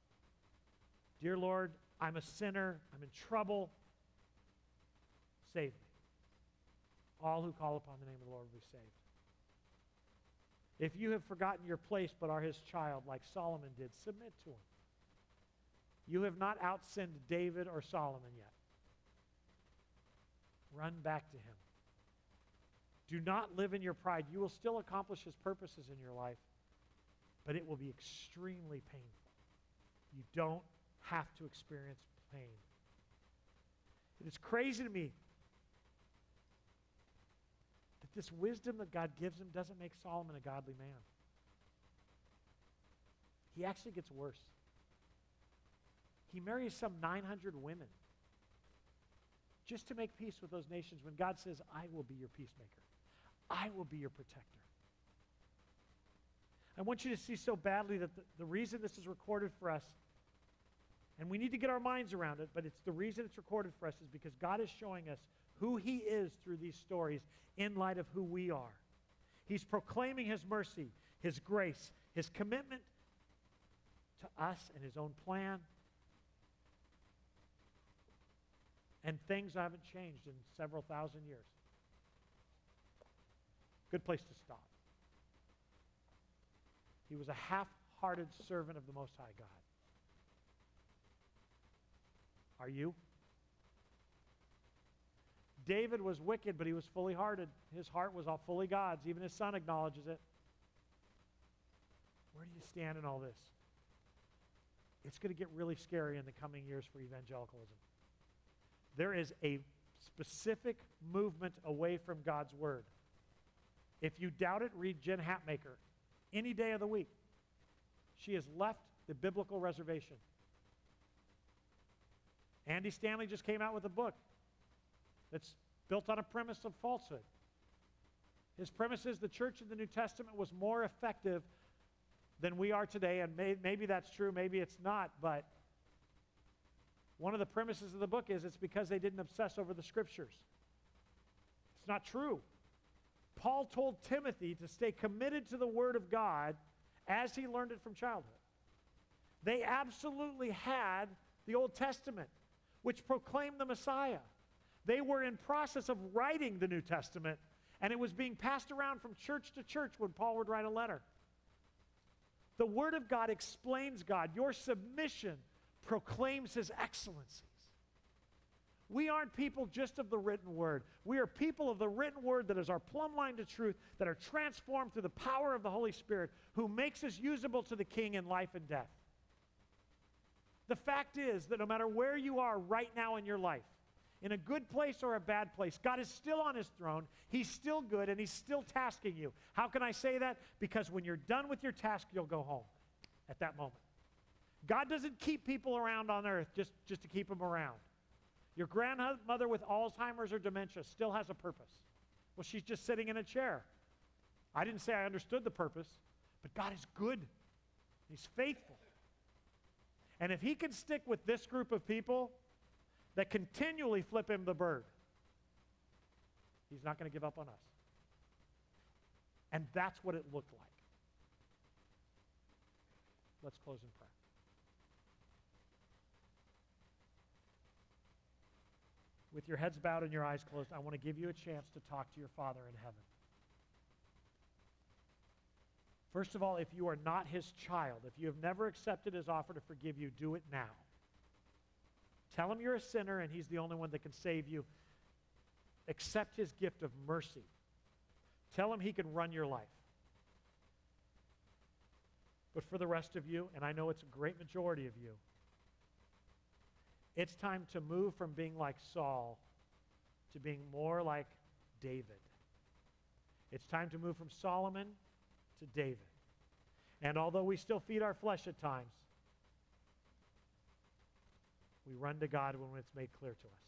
Dear Lord, I'm a sinner. I'm in trouble. Save me. All who call upon the name of the Lord will be saved. If you have forgotten your place but are his child, like Solomon did, submit to him. You have not outsinned David or Solomon yet. Run back to him. Do not live in your pride. You will still accomplish his purposes in your life, but it will be extremely painful. You don't have to experience pain. It is crazy to me this wisdom that God gives him doesn't make Solomon a godly man. He actually gets worse. He marries some 900 women just to make peace with those nations when God says, I will be your peacemaker, I will be your protector. I want you to see so badly that the, the reason this is recorded for us, and we need to get our minds around it, but it's the reason it's recorded for us is because God is showing us who He is through these stories in light of who we are. He's proclaiming His mercy, His grace, His commitment to us and His own plan. And things haven't changed in several thousand years. Good place to stop. He was a half hearted servant of the Most High God. Are you? David was wicked, but he was fully hearted. His heart was all fully God's. Even his son acknowledges it. Where do you stand in all this? It's going to get really scary in the coming years for evangelicalism. There is a specific movement away from God's word. If you doubt it, read Jen Hatmaker any day of the week. She has left the biblical reservation. Andy Stanley just came out with a book that's built on a premise of falsehood. His premise is the church in the New Testament was more effective than we are today, and may, maybe that's true, maybe it's not, but one of the premises of the book is it's because they didn't obsess over the scriptures. It's not true. Paul told Timothy to stay committed to the Word of God as he learned it from childhood. They absolutely had the Old Testament, which proclaimed the Messiah. They were in process of writing the New Testament, and it was being passed around from church to church when Paul would write a letter. The Word of God explains God. Your submission proclaims His excellencies. We aren't people just of the written word. We are people of the written word that is our plumb line to truth, that are transformed through the power of the Holy Spirit, who makes us usable to the King in life and death. The fact is that no matter where you are right now in your life, in a good place or a bad place, God is still on his throne. He's still good and he's still tasking you. How can I say that? Because when you're done with your task, you'll go home at that moment. God doesn't keep people around on earth just, just to keep them around. Your grandmother with Alzheimer's or dementia still has a purpose. Well, she's just sitting in a chair. I didn't say I understood the purpose, but God is good. He's faithful. And if he can stick with this group of people, that continually flip him the bird, he's not going to give up on us. And that's what it looked like. Let's close in prayer. With your heads bowed and your eyes closed, I want to give you a chance to talk to your Father in heaven. First of all, if you are not his child, if you have never accepted his offer to forgive you, do it now. Tell him you're a sinner and he's the only one that can save you. Accept his gift of mercy. Tell him he can run your life. But for the rest of you, and I know it's a great majority of you, it's time to move from being like Saul to being more like David. It's time to move from Solomon to David. And although we still feed our flesh at times, we run to God when it's made clear to us.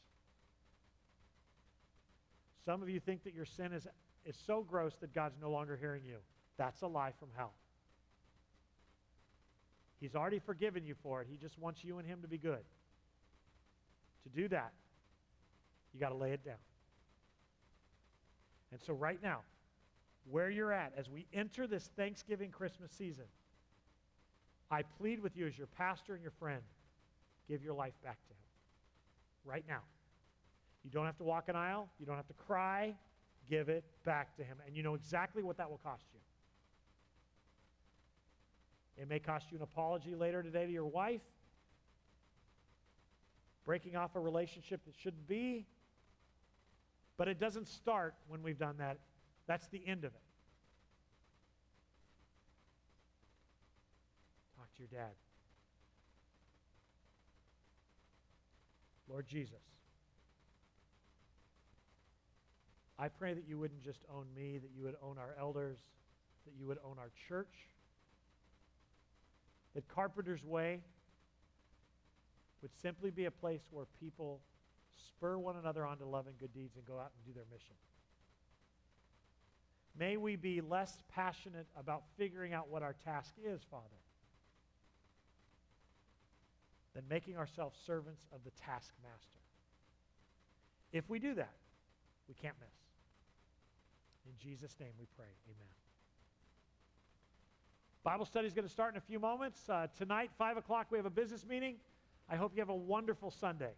Some of you think that your sin is, is so gross that God's no longer hearing you. That's a lie from hell. He's already forgiven you for it. He just wants you and Him to be good. To do that, you got to lay it down. And so, right now, where you're at, as we enter this Thanksgiving Christmas season, I plead with you as your pastor and your friend give your life back to Him right now. You don't have to walk an aisle, you don't have to cry. Give it back to Him. And you know exactly what that will cost you. It may cost you an apology later today to your wife. breaking off a relationship that shouldn't be. But it doesn't start when we've done that. That's the end of it. Talk to your dad. Lord Jesus, I pray that you wouldn't just own me, that you would own our elders, that you would own our church, that Carpenter's Way would simply be a place where people spur one another on to love and good deeds and go out and do their mission. May we be less passionate about figuring out what our task is, Father, than making ourselves servants of the taskmaster. If we do that, we can't miss. In Jesus' name we pray. Amen. Bible study is going to start in a few moments. Uh, tonight, 5 o'clock, we have a business meeting. I hope you have a wonderful Sunday.